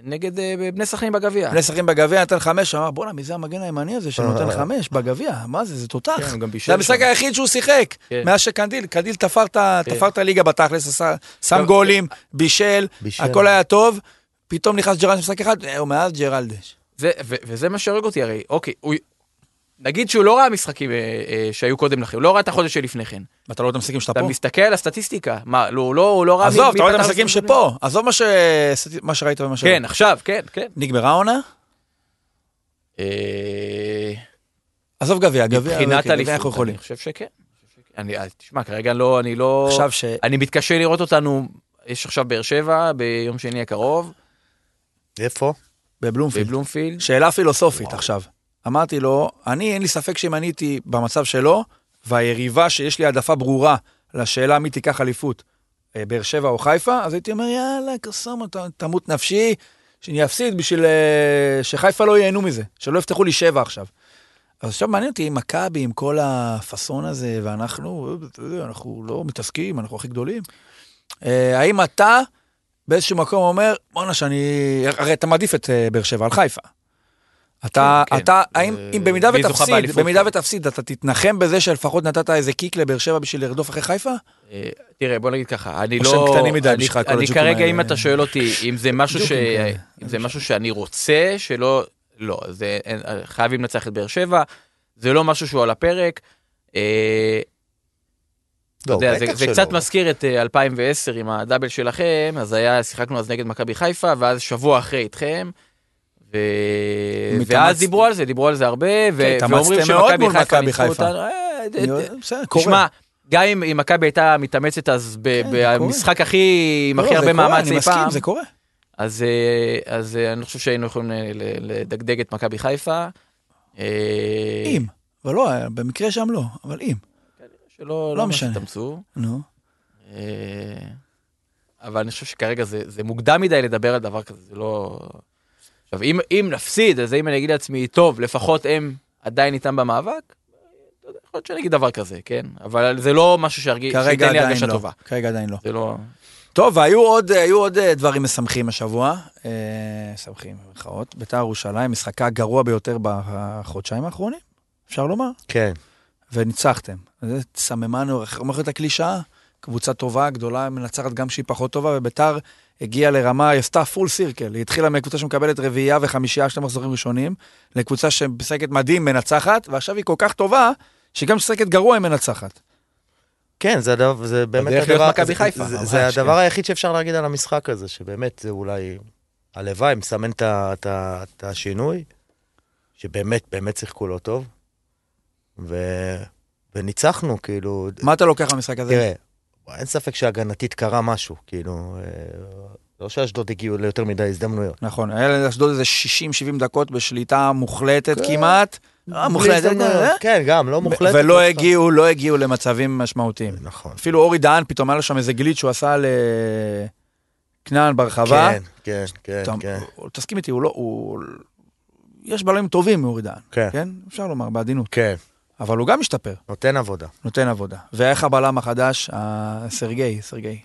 נגד אה, בני סכנין בגביע. בני שחקים בגביע, נתן חמש, אמר בואנה, מי זה המגן הימני הזה שנותן חמש בגביע? מה זה, זה תותח. כן, הוא גם בישל זה המשחק. היחיד שהוא שיחק, כן. מאז שקנדיל, קנדיל תפר את הליגה בתכלס, שם גולים, בישל, בישל. הכל היה טוב, פתאום נכנס ג'רלדש למשחק אחד, הוא מאז ג'רלדש. זה, ו, וזה מה שהורג אותי הרי, אוקיי, הוא, נגיד שהוא לא ראה משחקים אה, אה, שהיו קודם לכן, הוא לא ראה את החודש שלפני כן. ואתה לא רואה את המשחקים שאתה אתה פה? מסתכל על הסטטיסטיקה, מה, לא, הוא לא, הוא לא ראה עזוב, מי- אתה רואה את המשחקים שפה, עזוב מה ש- מה שראית ומה ש... כן, עכשיו, כן, כן. נגמרה העונה? אה, עזוב גביע, גביע, מבחינת אנחנו אליפות. אני חושב שכן. אני חושב שכן. אני, אז תשמע, כרגע לא, אני לא... עכשיו ש... אני מתקשה לראות אותנו, יש עכשיו באר שבע ביום שני הקרוב, איפה? בבלומפילד. בבלומפילד. שאלה פילוסופית עכשיו. אמרתי לו, אני, אין לי ספק שאם אני הייתי במצב שלו, והיריבה שיש לי העדפה ברורה לשאלה מי תיקח אליפות, אה, באר שבע או חיפה, אז הייתי אומר, יאללה, קסומו, ת- תמות נפשי, שאני אפסיד בשביל אה, שחיפה לא ייהנו מזה, שלא יפתחו לי שבע עכשיו. אז עכשיו מעניין אותי, מכבי עם כל הפאסון הזה, ואנחנו, יודע, אנחנו לא מתעסקים, אנחנו הכי גדולים. אה, האם אתה באיזשהו מקום אומר, בואנה שאני, הרי אתה מעדיף את אה, באר שבע על חיפה. אתה, כן, כן. אתה, האם, אה, אם במידה ותפסיד, באליפות? במידה ותפסיד, אתה תתנחם בזה שלפחות נתת איזה קיק לבאר שבע בשביל לרדוף אחרי חיפה? אה, תראה, בוא נגיד ככה, אני או לא... שהם קטנים מדי אני- בשבילך, כל אני הג'וקים כרגע, אם האלה. אתה שואל אותי, אם זה משהו ש... אם זה משהו שאני רוצה, שלא... לא, זה... חייבים לנצח את באר שבע, זה לא משהו שהוא על הפרק. אה, אתה לא, יודע, זה, זה. קצת מזכיר את אה, 2010 עם הדאבל שלכם, אז היה, שיחקנו אז נגד מכבי חיפה, ואז שבוע אחרי איתכם. ו... מתאמץ- ואז דיברו על זה, דיברו על זה הרבה, ו... התאמצתם ואומרים שמכבי חיפה ניצחו. אותנו. אה, קורה. תשמע, גם אם מכבי הייתה מתאמצת אז ב- כן, במשחק הכי, עם לא, הכי הרבה מאמץ אי פעם, זה קורה. אז אה, אז אה, אני חושב שהיינו יכולים לדגדג את מכבי חיפה. אה, אם, אבל לא, במקרה שם לא, אבל אם. שלא לא לא משנה. ממש התאמצו. נו. אה, אבל אני חושב שכרגע זה, זה מוקדם מדי לדבר על דבר כזה, זה לא... עכשיו, אם, אם נפסיד, אז אם אני אגיד לעצמי, טוב, לפחות הם עדיין איתם במאבק, יכול להיות שאני אגיד דבר כזה, כן? אבל זה לא משהו שייתן לי הרגשה לא. טובה. כרגע עדיין לא. זה לא... טוב, והיו עוד, היו עוד אה, דברים משמחים השבוע. אה, משמחים, במירכאות. בית"ר ירושלים, משחקה הגרוע ביותר בחודשיים האחרונים, אפשר לומר. כן. וניצחתם. זה סממן, איך אומרת הקלישאה? קבוצה טובה, גדולה, מנצחת גם שהיא פחות טובה, וביתר הגיעה לרמה, היא עשתה פול סירקל. היא התחילה מקבוצה שמקבלת רביעייה וחמישייה, שני מחזורים ראשונים, לקבוצה שמשחקת מדהים, מנצחת, ועכשיו היא כל כך טובה, שהיא גם משחקת גרוע, היא מנצחת. כן, זה, הדבר, זה באמת הדבר, זה, חיפה, זה, זה כן. הדבר היחיד שאפשר להגיד על המשחק הזה, שבאמת זה אולי, הלוואי, מסמן את השינוי, שבאמת, באמת שיחקו לא טוב, ו... וניצחנו, כאילו, מה אתה לוקח מהמשחק הזה? תראה, אין ספק שהגנתית קרה משהו, כאילו, אה, לא שאשדוד הגיעו ליותר מדי הזדמנויות. נכון, היה לאשדוד איזה 60-70 דקות בשליטה מוחלטת כן. כמעט. אה, מוחלטת. אה? כן, גם, לא מוחלטת. ולא לא הגיעו, לא הגיעו למצבים משמעותיים. נכון. אפילו אורי דהן, פתאום היה לו שם איזה גליץ' שהוא עשה לכנען ברחבה. כן, כן, כן, כן. תסכים איתי, הוא לא, הוא... יש בלמים טובים מאורי דהן, כן, כן? אפשר לומר, בעדינות. כן, אבל הוא גם משתפר, נותן עבודה. נותן עבודה. ואיך הבלם החדש, הסרגי, סרגי.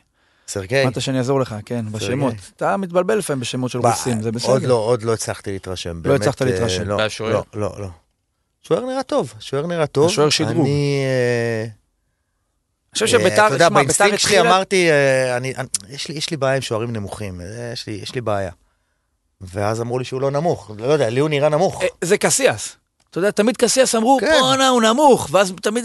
סרגי, אמרת שאני אעזור לך, כן, בשמות. אתה מתבלבל לפעמים בשמות של רוסים, זה בסדר. עוד לא, עוד לא הצלחתי להתרשם. לא הצלחת אה, להתרשם. לא? לא, לא, לא. שוער נראה טוב, שוער נראה טוב. השוער שדרוג. אני... אני חושב אה, שביתר, אתה יודע, באינסטינקט שלי. אמרתי, אה, אני- אני- יש לי- יש לי בעיה עם שוערים נמוכים, יש לי- יש לי בעיה. ואז אמרו לי שהוא לא נמוך, לא יודע, לי הוא נראה נמוך. זה קסיאס. אתה יודע, תמיד קסיאס אמרו, כן. בואנה, הוא נמוך. ואז תמיד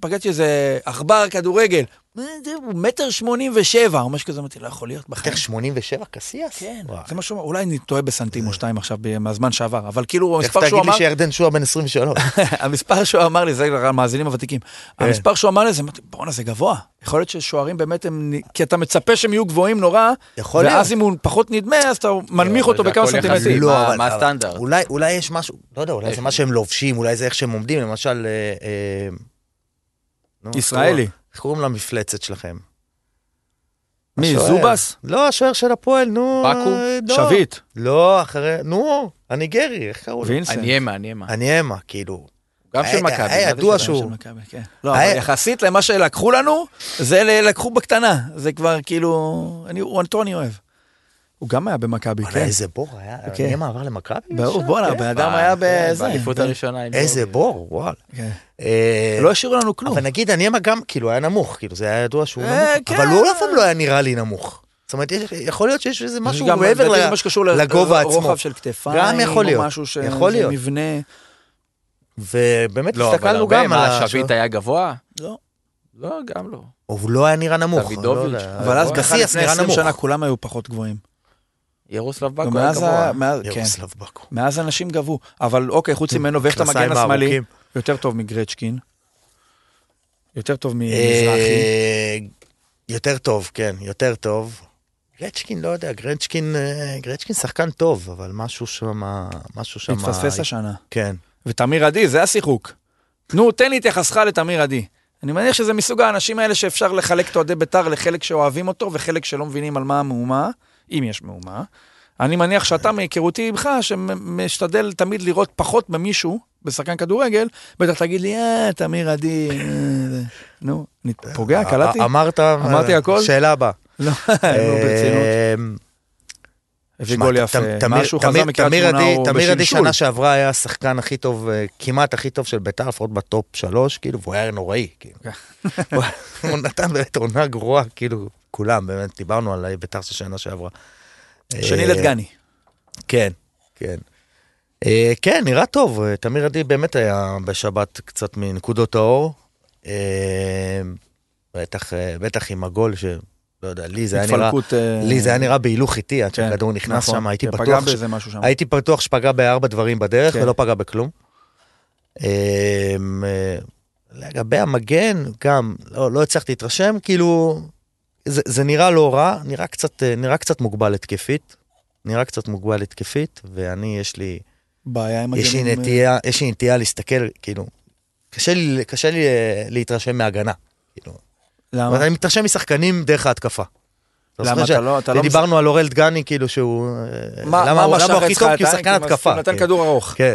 פגשתי איזה עכבר כדורגל. "אה, זה, הוא מטר שמונים ושבע, או משהו כזה, אמרתי, לא יכול להיות בחיים. איך 87 קסיאס? כן, וואי. זה מה שהוא אמר, אולי אני טועה בסנטים או שתיים עכשיו מהזמן שעבר, אבל כאילו איך המספר שהוא תגיד לי אמר, שירדן שועה בן 23? המספר שהוא אמר לי, זה המאזינים הוותיקים, כן. המספר שהוא אמר לי, זה אמרתי, בואנה זה גבוה, יכול להיות ששוערים באמת הם, כי אתה מצפה שהם יהיו גבוהים נורא, יכול ואז להיות. אם הוא פחות נדמה, אז אתה מנמיך אבל אותו בכמה. סנטימטרים. לא, אבל- מה הסטנדרט? אולי, אולי יש משהו, לא יודע, אולי זה מה שהם לובשים, אולי זה איך שהם עומדים, למשל... אה, אה, איך ישראלי. איך קוראים למפלצת שלכם? מי, השוער. זובס? לא, השוער של הפועל, נו... בקו? לא. שביט, לא, אחרי... נו, הניגרי, איך קראו לו? וינסנט. הניימה, הניימה. הניאמה, כאילו. גם של מכבי. היה ידוע שהוא- כן. לא, אבל יחסית למה שלקחו לנו, זה לקחו בקטנה, זה כבר כאילו, אני, הוא אותו אני אוהב. הוא גם היה במכבי, כן. איזה בור היה, כן. הניאמה עבר למכבי? ברור? בואנה, כן. הבן אדם היה כן, בזה. באליפות הראשונה. איזה. בור, וואלה. כן. אה, לא השאירו לנו כלום. אבל נגיד, הניאמה גם, כאילו, היה נמוך, כאילו, זה היה ידוע שהוא אה, נמוך, כן. אבל הוא אף פעם לא היה נראה לי נמוך. זאת אומרת, יש- יכול להיות שיש איזה משהו גם, מעבר לדעתי, ל- מה שקשור לגובה עצמו. לרוחב של כתפיים, גם יכול להיות, או משהו ש... יכול זה להיות. מבנה. ובאמת לא, אבל הסתכלנו הרבה, גם על מה. שביט היה גבוה? לא. לא, גם לא. הוא לא היה נראה נמוך. דוידוביץ'. לא. אבל אז קסיאס לפני נראה 20 נמוך. שנה כולם היו פחות גבוהים. ירוסלב בקו היה גבוה. מאז- כן. ירוסלב בקו. מאז אנשים גבו. אבל אוקיי, חוץ ממנו, ואיך אתה מגן השמאלי. יותר טוב מגרצ'קין. יותר טוב אה, ממזרחי. יותר טוב, כן, יותר טוב. גרצ'קין, לא יודע, גרצ'קין, אה, גרצ'קין שחקן טוב, אבל משהו שם, משהו שם... התפספס השנה. כן. ותמיר עדי, זה השיחוק. נו, תן לי את יחסך לתמיר עדי. אני מניח שזה מסוג האנשים האלה שאפשר לחלק את אוהדי בית"ר לחלק שאוהבים אותו וחלק שלא מבינים על מה המהומה, אם יש מהומה. אני מניח שאתה מהיכרותי עמך, שמשתדל תמיד לראות פחות במישהו, בשחקן כדורגל, בטח תגיד לי, אה, תמיר עדי, אה, זה." נו, אני פוגע, קלטתי? א- אמרת, אמרתי אה, הכל? שאלה הבאה. לא, נו, ברצינות. אה, הביא גול יפה, משהו חזר מקריית שמונה, הוא תמיר עדי. שנה שעברה היה השחקן הכי טוב, אה, כמעט הכי טוב של ביתר, לפחות בטופ שלוש, כאילו, והוא היה נוראי, כאילו. הוא נתן באמת עונה גרועה, כאילו, כולם, באמת, דיברנו על ביתר של שנה שעברה. שני אה, לדגני. כן, כן. אה, כן, נראה טוב, תמיר עדי באמת היה בשבת קצת מנקודות האור. אה, בטח, בטח עם הגול ש... לא יודע, לי זה היה נראה... אה, לי זה היה נראה בהילוך איטי עד כן, שהכדור נכנס נכון, שם, הייתי כן, בטוח. הייתי בטוח שפגע בארבע דברים בדרך כן. ולא פגע בכלום. לגבי המגן, גם לא, לא הצלחתי להתרשם, כאילו, זה, זה נראה לא רע, נראה קצת, אה, נראה קצת מוגבל התקפית. נראה קצת מוגבל התקפית, ואני, יש לי, בעיה עם יש לי מגנים, אה, נטייה, יש לי נטייה להסתכל, כאילו, קשה לי, קשה לי אה, להתרשם מהגנה. כאילו, למה? אני מתרשם משחקנים דרך ההתקפה. למה אתה לא... אתה לא דיברנו על אורל דגני, כאילו שהוא... מה למה מה משך אצלך כי הוא? שחקן התקפה. הוא נתן כן. כדור ארוך. כן.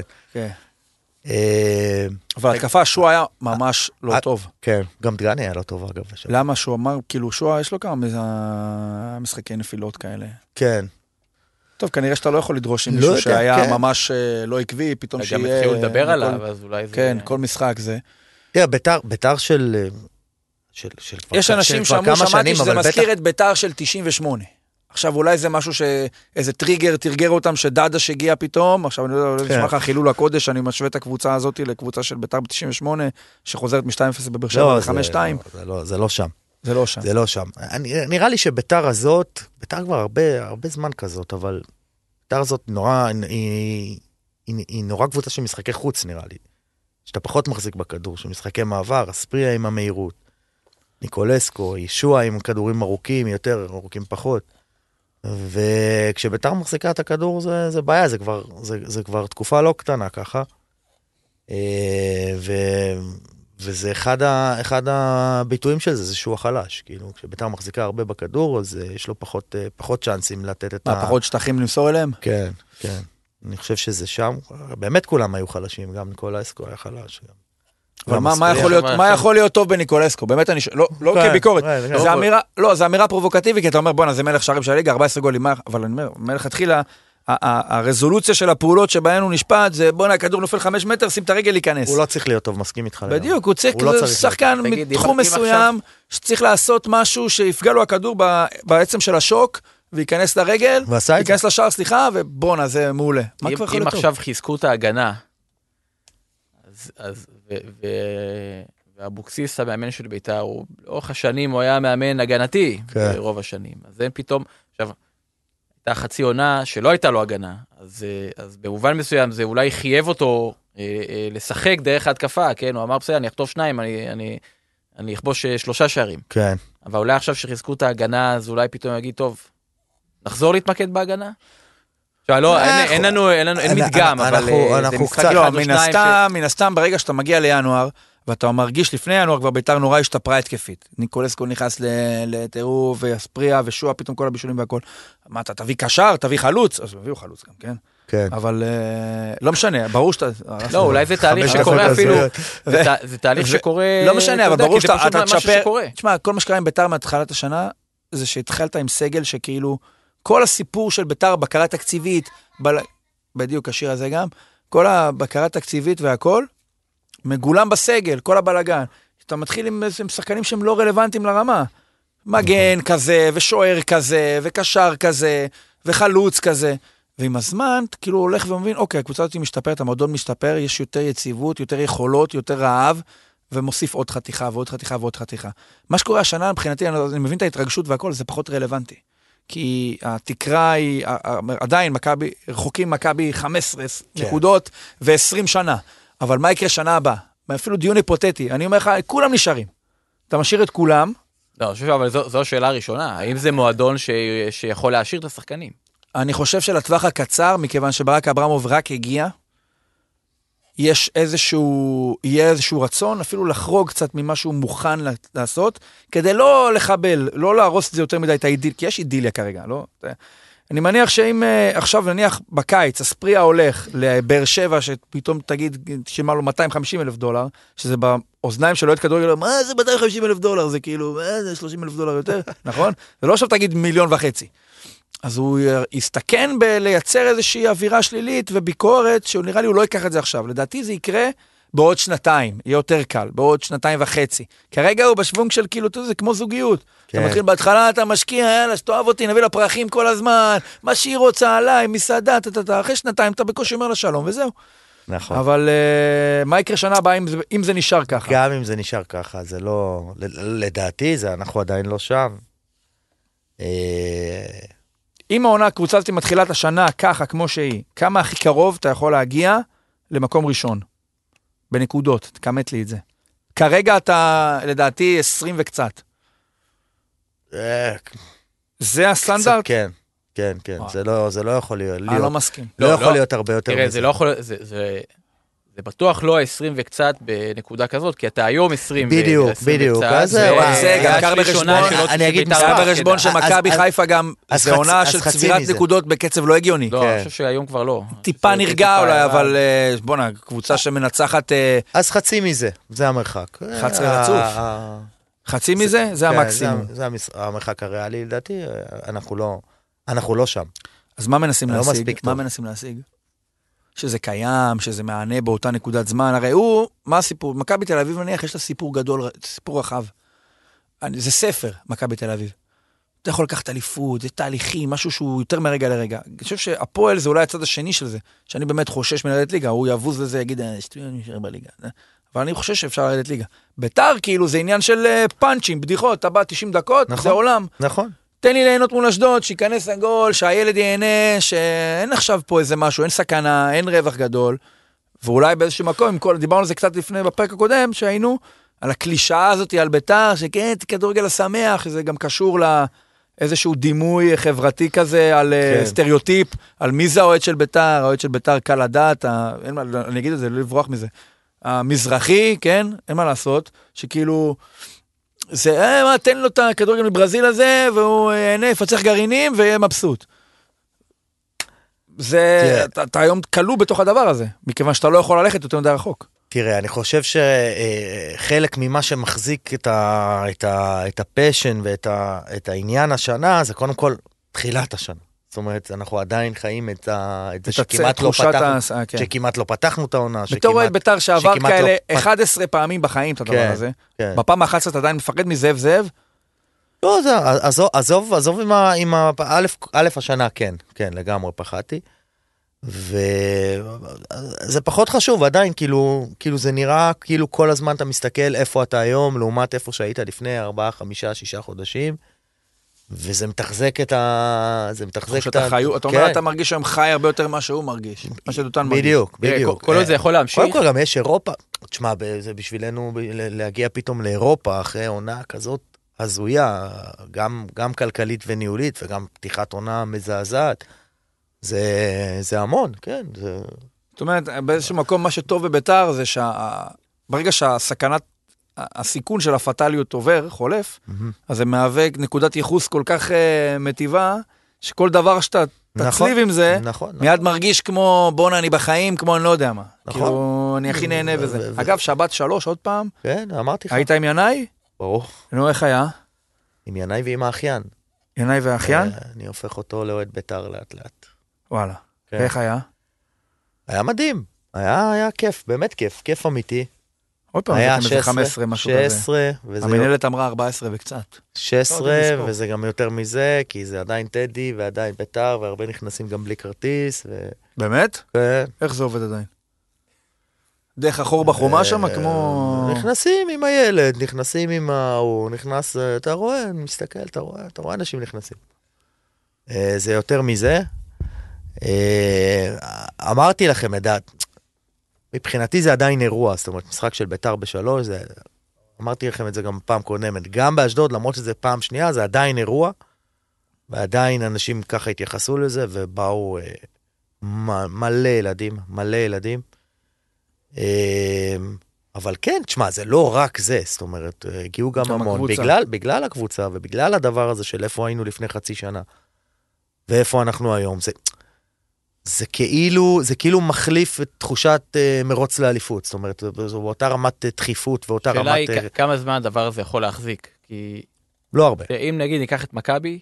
אה, אבל התקפה, שועה היה ממש לא אה, טוב. כן, גם דגני היה לא טוב אגב. למה שהוא אמר, כאילו שועה, יש לו כמה משחקי נפילות כאלה. כן. טוב, כנראה שאתה לא יכול לדרוש עם לא מישהו שהיה כן. ממש אה, לא עקבי, פתאום גם שיהיה... התחילו לדבר עליו, אז אולי זה... כן, כל משחק זה. תראה, ביתר, של... אה, יש אנשים שאמרו, שמעתי שזה מזכיר את ביתר של 98. עכשיו אולי זה משהו ש... איזה טריגר תרגר אותם שדדש הגיע פתאום, עכשיו אני לא יודע, כן. נשמע לך חילול הקודש, אני משווה את הקבוצה הזאת לקבוצה של ביתר ב-98, שחוזרת מ-2-0 בבאר שבע לא, זה- ל-5-2, זה לא- זה לא שם. זה לא שם. זה לא שם. אני, נראה לי שביתר הזאת, ביתר כבר הרבה, הרבה זמן כזאת, אבל ביתר הזאת נורא, היא, היא, היא נורא קבוצה של משחקי חוץ נראה לי. שאתה פחות מחזיק בכדור, של משחקי מעבר, אספריה עם המהירות, ניקולסקו, ישוע עם כדורים ארוכים יותר, ארוכים פחות. וכשביתר מחזיקה את הכדור זה, זה בעיה, זה כבר, זה, זה כבר תקופה לא קטנה ככה. אה, ו, וזה אחד, ה, אחד הביטויים של זה, זה שהוא החלש. כאילו, כשביתר מחזיקה הרבה בכדור, אז אה, יש לו פחות, אה, פחות צ'אנסים לתת את מה, פחות שטחים למסור אליהם? כן, כן. אני חושב שזה שם. באמת כולם היו חלשים, גם ניקולסקו היה חלש. גם. מה, מה. יכול להיות, מה יכול להיות טוב בניקולסקו? באמת אני, ש- לא, לא כן, כביקורת, כן, כן. זה אמירה, לא, זה אמירה פרובוקטיבית, כי אתה אומר, בואנה, זה מלך שערים של הליגה, 14 גולים, אבל אני אומר, מלכתחילה, הרזולוציה של הפעולות שבהן הוא נשפט, זה בואנה, הכדור נופל 5 מטר, שים את הרגל להיכנס. הוא לא צריך להיות טוב, מסכים איתך. בדיוק, הוא צריך, הוא לא צריך שחקן מתחום אם- אם מסוים, שצריך לעשות משהו שיפגע לו הכדור ב- בעצם של השוק, וייכנס לרגל. ייכנס לשער, סליחה, ובואנה, זה מעולה. מה אם- כבר יכול אם להיות טוב? עכשיו חיזקו את ההגנה, אז, אז, ואבוקסיס, המאמן של בית"ר, הוא לאורך השנים הוא היה מאמן הגנתי, כן. רוב השנים. אז הם פתאום, עכשיו, הייתה חצי עונה שלא הייתה לו הגנה, אז, אה, אז במובן מסוים זה אולי חייב אותו אה, אה, לשחק דרך ההתקפה, כן? הוא אמר, בסדר, אני אחטוף שניים, אני, אני, אני אכבוש אה, שלושה שערים. כן. אבל אולי עכשיו שחיזקו את ההגנה, אז אולי פתאום יגיד, טוב, נחזור להתמקד בהגנה? לא, אין, אנחנו- אין לנו, אין לנו, אין אנחנו- מדגם, אבל אנחנו- אה, זה אנחנו משחק קצת- אחד לא, או מן שניים מן הסתם, ברגע שאתה מגיע לינואר, ואתה מרגיש לפני ינואר כבר ביתר נורא השתפרה התקפית. ניקולסקו נכנס לטירוף, ואספריה ושועה, פתאום כל הבישולים והכל. מה אתה תביא קשר, תביא חלוץ, אז הביאו חלוץ גם, כן? כן. אבל אה, לא משנה, ברור שאתה... לא, אולי זה תהליך שקורה אפילו. זה תה- זה תהליך שקורה, לא משנה, אבל ברור שאתה תשפר. תשמע, כל מה שקרה עם ביתר מתחילת השנה, זה שהתחלת עם סגל שכאילו, כל הסיפור של ביתר, בקרה תקציבית, בל... בדיוק השיר הזה גם, כל הבקרה התקציבית והכל, מגולם בסגל, כל הבלגן. אתה מתחיל עם איזה שחקנים שהם לא רלוונטיים לרמה. מגן כזה, ושוער כזה, וקשר כזה, וחלוץ כזה. ועם הזמן, כאילו הולך ומבין, אוקיי, הקבוצה הזאת משתפרת, המועדון משתפר, יש יותר יציבות, יותר יכולות, יותר רעב, ומוסיף עוד חתיכה ועוד חתיכה ועוד חתיכה. מה שקורה השנה, מבחינתי, אני, אני מבין את ההתרגשות והכל, זה פחות רלוונטי. כי התקרה היא, עדיין מכבי, רחוקים מכבי 15 כן. נקודות ו-20 שנה. אבל מה יקרה שנה הבאה? אפילו דיון היפותטי, אני אומר לך, כולם נשארים. אתה משאיר את כולם, לא, אני חושב אבל זו, זו השאלה הראשונה, האם זה מועדון ש, שיכול להשאיר את השחקנים? אני חושב שלטווח הקצר, מכיוון שברק אברמוב רק הגיע, יש איזשהו, יהיה איזשהו רצון אפילו לחרוג קצת ממה שהוא מוכן לעשות, כדי לא לחבל, לא להרוס את זה יותר מדי, את האידיל, כי יש אידיליה כרגע, לא? אני מניח שאם אה, עכשיו, נניח בקיץ, אספריה הולך לבאר שבע, שפתאום תגיד, שילמה לו 250 אלף דולר, שזה באוזניים של אוהד כדורגל, מה זה 250 אלף דולר? זה כאילו, מה זה 30 אלף דולר יותר, נכון? זה לא עכשיו תגיד מיליון וחצי. אז הוא יסתכן בלייצר איזושהי אווירה שלילית וביקורת, שהוא נראה לי הוא לא ייקח את זה עכשיו. לדעתי זה יקרה בעוד שנתיים, יהיה יותר קל, בעוד שנתיים וחצי. כרגע הוא בשוונג של כאילו, אתה זה כמו זוגיות. כן. אתה מתחיל בהתחלה, אתה משקיע, יאללה, שתאהב אותי, נביא לה פרחים כל הזמן, מה שהיא רוצה עליי, מסעדה, טה-טה-טה, אחרי שנתיים אתה בקושי אומר לה שלום, וזהו. נכון. אבל אה, מה יקרה שנה הבאה אם זה- אם זה נשאר ככה? גם אם זה נשאר ככה, זה לא... לדעתי, זה אנחנו עדיין לא שם. אה, אם העונה, הקבוצה הזאת מתחילה את השנה ככה, כמו שהיא, כמה הכי קרוב אתה יכול להגיע למקום ראשון? בנקודות, תכמת לי את זה. כרגע אתה, לדעתי, 20 וקצת. אה, זה הסטנדרט? כן, כן, כן. זה לא- זה לא יכול להיות. אני לא להיות- מסכים. לא לא, יכול לא. להיות הרבה יותר תראה, מזה. זה לא יכול, זה, זה, זה בטוח לא ה-20 וקצת בנקודה כזאת, כי אתה היום 20 בדיוק, ו- 20 בדיוק. וקצת, אז זהו, ו- אה, זה גם קר בחשבון, אני אגיד בית"ר מספר. קח רק בחשבון. שמכבי חיפה גם, זה עונה של צבירת. נקודות בקצב לא הגיוני. לא, כן. אני חושב שהיום כבר לא. טיפה נרגע אולי. אבל אה, בואנה, קבוצה שמנצחת אה, אז חצי מזה, זה המרחק. 11 אה, רצוף. חצי מזה, זה כן, המקסימום. זה המרחק הריאלי, לדעתי, אנחנו לא... אנחנו לא שם. אז מה מנסים לא להשיג? מה. מנסים להשיג? שזה קיים, שזה מהנה באותה נקודת זמן. הרי הוא, מה הסיפור? מכבי תל אביב נניח, יש לה סיפור גדול, סיפור רחב. אני- זה ספר, מכבי תל אביב. אתה יכול לקחת אליפות, זה תהליכים, משהו שהוא יותר מרגע לרגע. אני חושב שהפועל זה אולי הצד השני של זה, שאני באמת חושש מלרדת ליגה, הוא יבוז לזה, יגיד, "אה, שטויות, אני נשאר בליגה. אבל אני חושש שאפשר לרדת ליגה. ביתר, כאילו, זה עניין של אה, פאנצ'ים, בדיחות, אתה בא 90 דקות, נכון. זה עולם. נכון. תן לי ליהנות מול אשדוד, שייכנס לגול, שהילד ייהנה, שאין עכשיו פה איזה משהו, אין סכנה, אין רווח גדול. ואולי באיזשהו מקום, כל, דיברנו על זה קצת לפני, בפרק הקודם, שהיינו, על הקלישאה הזאת על ביתר, שכן, כדורגל השמח, זה גם קשור לאיזשהו דימוי חברתי כזה, על כן. כן. סטריאוטיפ, על מי זה האוהד של ביתר, האוהד של ביתר קל לדעת, ה- אין מה, אני אגיד את זה, לא לברוח מזה. המזרחי, כן, אין מה לעשות, שכאילו, זה, אה, מה, תן לו את הכדורגל מברזיל הזה, והוא ייהנה, יפצח גרעינים ויהיה מבסוט. זה. אתה, אתה היום כלוא בתוך הדבר הזה, מכיוון שאתה לא יכול ללכת יותר מדי רחוק. תראה, אני חושב שחלק ממה שמחזיק את, ה, את, ה, את הפשן ואת ה, את העניין השנה, זה קודם כל תחילת השנה. אומרת, אנחנו עדיין חיים את, ה, את זה שכמעט לא, פתחנו, ה- אה, כן. שכמעט לא פתחנו את העונה. בתור אוהד בית"ר שעבר שכמעט כאלה לא- 11 פעמים בחיים את הדבר כן, הזה, כן. בפעם ה-11 אתה עדיין מפחד מזאב זאב, לא, זה, עזוב, עזוב, עזוב עם ה... עם ה א', א', השנה, כן, כן, לגמרי פחדתי. וזה פחות חשוב עדיין, כאילו, כאילו זה נראה כאילו כל הזמן אתה מסתכל איפה אתה היום, לעומת איפה שהיית לפני 4, 5, 6 חודשים. וזה מתחזק את ה... זה מתחזק את שאתה ה... חי, אתה כן, אומר, אתה מרגיש היום חי הרבה יותר ממה שהוא מרגיש, מה שדותן מרגיש. בדיוק, בדיוק. כל- עוד זה יכול להמשיך. קודם כל גם יש אירופה. תשמע, זה בשבילנו להגיע פתאום לאירופה אחרי עונה כזאת הזויה, גם, גם כלכלית וניהולית וגם פתיחת עונה מזעזעת. זה, זה המון, כן. זה... זאת אומרת, באיזשהו מקום מה שטוב בביתר זה שברגע שהסכנת, הסיכון של הפטאליות עובר, חולף, אז זה מהווה נקודת ייחוס כל כך אה, מטיבה, שכל דבר שאתה נכון, תצליב עם זה, נכון. מיד מרגיש כמו בואנה אני בחיים, כמו אני לא יודע מה. נכון. כאילו, אני הכי נהנה וזה. ו- אגב, שבת שלוש, עוד פעם, כן, אמרתי לך. היית עם ינאי? ברור. נו, איך היה? עם ינאי ועם האחיין. ינאי והאחיין? אה, אני הופך אותו לאוהד בית"ר לאט לאט. וואלה. כן. ואיך היה? היה מדהים. היה, היה כיף, באמת כיף, כיף אמיתי. עוד פעם, היה הבאתם איזה 16, 15, משהו כזה. 16, וזה המנהלת אמרה 14 וקצת. 16, לא. וזה גם יותר מזה, כי זה עדיין טדי ועדיין ביתר, והרבה נכנסים גם בלי כרטיס, ו... באמת? כן. איך זה עובד עדיין? דרך החור בחומה שם, אה, כמו... נכנסים עם הילד, נכנסים עם ההוא, נכנס, אה, אתה רואה, מסתכל, אתה רואה, אתה רואה אנשים נכנסים. אה, זה יותר מזה. אמרתי לכם, לדעת, מבחינתי זה עדיין אירוע, זאת אומרת, משחק של ביתר בשלוש, זה... אמרתי לכם את זה גם פעם קודמת, גם באשדוד, למרות שזה פעם שנייה, זה עדיין אירוע, ועדיין אנשים ככה התייחסו לזה, ובאו אה, מ- מלא ילדים, מלא ילדים. אה, אבל כן, תשמע, זה לא רק זה, זאת אומרת, אה, הגיעו גם גם המון, הקבוצה. בגלל, בגלל הקבוצה ובגלל הדבר הזה של איפה היינו לפני חצי שנה, ואיפה אנחנו היום, זה, זה כאילו, זה כאילו מחליף את תחושת uh, מרוץ לאליפות, זאת אומרת, זו באותה רמת אה, דחיפות ואותה השאלה היא רמת, אה, כמה זמן הדבר הזה יכול להחזיק. כי לא הרבה. אם נגיד ניקח את מכבי,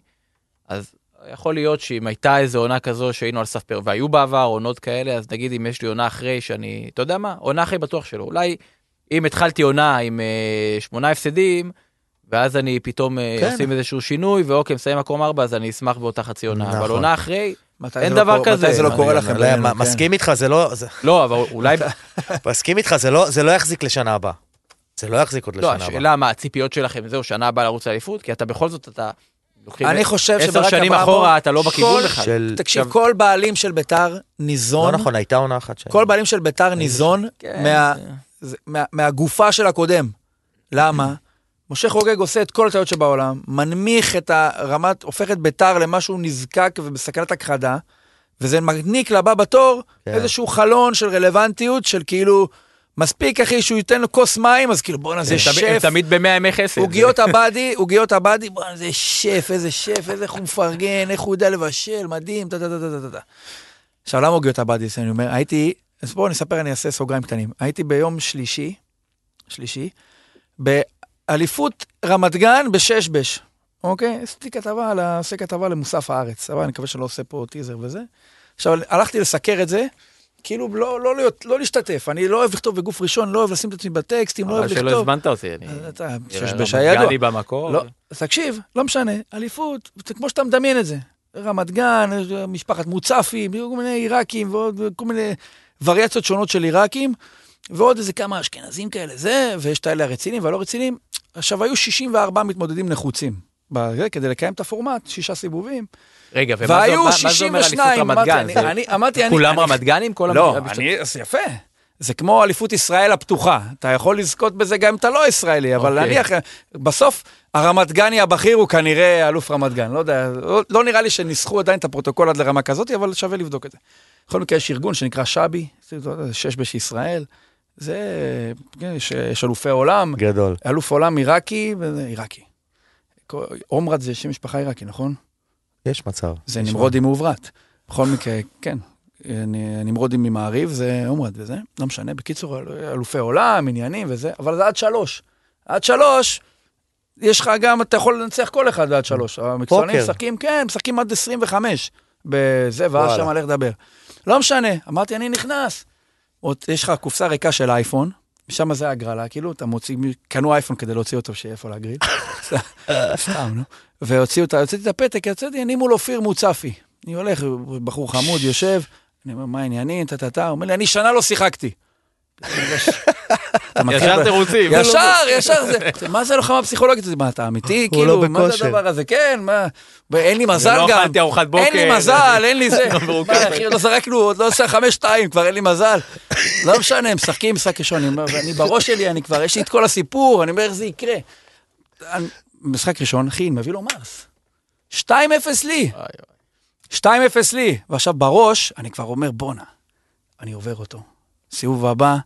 אז יכול להיות שאם הייתה איזו עונה כזו שהיינו על סף פר, והיו בעבר עונות כאלה, אז נגיד אם יש לי עונה אחרי שאני, אתה יודע מה, עונה אחרי בטוח שלא. אולי אם התחלתי עונה עם אה, שמונה הפסדים, ואז אני פתאום אה, כן. עושים איזשהו שינוי, ואוקיי, מסיים מקום ארבע, אז אני אשמח באותה חצי עונה. אבל נכון. עונה אחרי, אין לא דבר כזה. מתי זה לא קורה לכם? לא. מסכים איתך, זה לא, זה, לא, אבל אולי, מסכים איתך, זה לא, זה לא יחזיק לשנה הבאה. זה לא יחזיק עוד לא, לשנה הבאה. השאלה מה הציפיות שלכם, זהו, שנה הבאה לרוץ לאליפות, כי אתה בכל זאת, אתה... אני חושב עשר שברק שנים אברמוב, אחורה, אתה לא בכיוון כל- בכלל. של... תקשיב, כל בעלים של ביתר ניזון, לא נכון, הייתה עונה אחת שהייתה. כל בעלים של ביתר ניזון כן. מה- זה- מה- מהגופה של הקודם. למה? משה חוגג עושה את כל הטעויות שבעולם, מנמיך את הרמת, הופך את ביתר למשהו נזקק ובסכנת הכחדה, וזה מעניק לבא בתור כן. איזשהו חלון של רלוונטיות, של כאילו, מספיק אחי שהוא ייתן לו כוס מים, אז כאילו בואנה זה תמיד- הם שף, תמיד במאה ימי חסד. עוגיות הבאדי, עוגיות הבאדי, בואנה זה שף, איזה שף, איזה איך הוא מפרגן, איך הוא יודע לבשל, מדהים, טה טה טה טה טה טה. עכשיו למה עוגיות הבאדי, אני אומר, הייתי, אז בואו נספר, אני אעשה סוגריים קטנים. הייתי ביום שלישי, שלישי, באליפות רמת גן בשש בש, אוקיי? עשיתי כתבה, עושה כתבה למוסף הארץ, אבל אני מקווה שלא עושה פה טיזר וזה. עכשיו, הלכתי לסקר את זה, כאילו לא, לא, להיות, לא להשתתף, אני לא אוהב לכתוב בגוף ראשון, לא אוהב לשים את עצמי בטקסטים, לא אוהב אבל שלא לכתוב. הזמנת אותי. אני- אתה, נראה שש רמת בש היה ידוע. גני במקור. לא, תקשיב, לא משנה, אליפות, זה כמו שאתה מדמיין את זה. רמת גן, משפחת מוצפי, כל מיני עיראקים ועוד כל מיני וריאציות שונות של עיראקים, ועוד איזה כמה אשכנזים כאלה, זה, ויש את האלה הרציניים והלא רציניים. עכשיו, היו 64 מתמודדים נחוצים. כדי לקיים את הפורמט, שישה סיבובים. רגע, ומה זה מה אומר אליפות 62, רמת גן? אני- זה- אני- אמרתי, אני... כולם רמת גנים? כל לא? אני, אז יפה. זה כמו אליפות ישראל הפתוחה. אתה יכול לזכות בזה גם אם אתה לא ישראלי, אבל אוקיי. נניח, בסוף הרמת גני הבכיר הוא כנראה אלוף רמת גן. לא יודע, לא, לא נראה לי שניסחו עדיין את הפרוטוקול עד לרמה כזאת, אבל שווה לבדוק את זה. בכל מקרה, יש ארגון שנקרא שבי, שש בש ישראל. זה, כן, יש, יש אלופי עולם, גדול. אלוף עולם עיראקי, עיראקי. עומרד זה שם משפחה עיראקי, נכון? יש מצב. זה יש נמרודי מעוברת. בכל מקרה, כן. נמרודי ממעריב זה עומרד וזה, לא משנה. בקיצור, אלופי עולם, עניינים וזה, אבל זה עד שלוש. עד שלוש, יש לך גם, אתה יכול לנצח כל אחד עד שלוש. המקצוענים. משחקים, כן, משחקים עד 25. בזה, ואז. שם לך לדבר. לא משנה, אמרתי, אני נכנס. עוד, יש לך קופסה ריקה של אייפון, שם זה הגרלה, כאילו, אתה מוציא, קנו אייפון כדי להוציא אותו, שיהיה איפה להגריל. סתם, נו. והוציאו את, הוצאתי את הפתק, יצאתי, אני מול אופיר מוצפי. אני הולך, בחור חמוד, יושב, אני אומר, מה העניינים, טה-טה-טה, הוא אומר לי, אני שנה לא שיחקתי. ישר תירוצים. ישר, ישר זה, מה זה לוחמה פסיכולוגית? מה, אתה אמיתי? הוא כאילו, לא מה זה. הדבר הזה? כן, מה, ואין לי מזל לא גם. אכלתי ארוחת בוקר. אין לי מזל, אין לי זה. לא. מה, אחי, לא זרקנו, עוד לא עושה חמש שתיים, כבר אין לי מזל. לא משנה, משחקים משחק ראשון, אני בראש שלי, אני כבר, יש לי את כל הסיפור, אני אומר, איך זה יקרה. משחק ראשון, אחי, מביא לו מרס. 2-0 לי. וואי, 2-0 לי, ועכשיו בראש, אני כבר אומר, בואנה, אני עובר אותו. סיבוב הבא,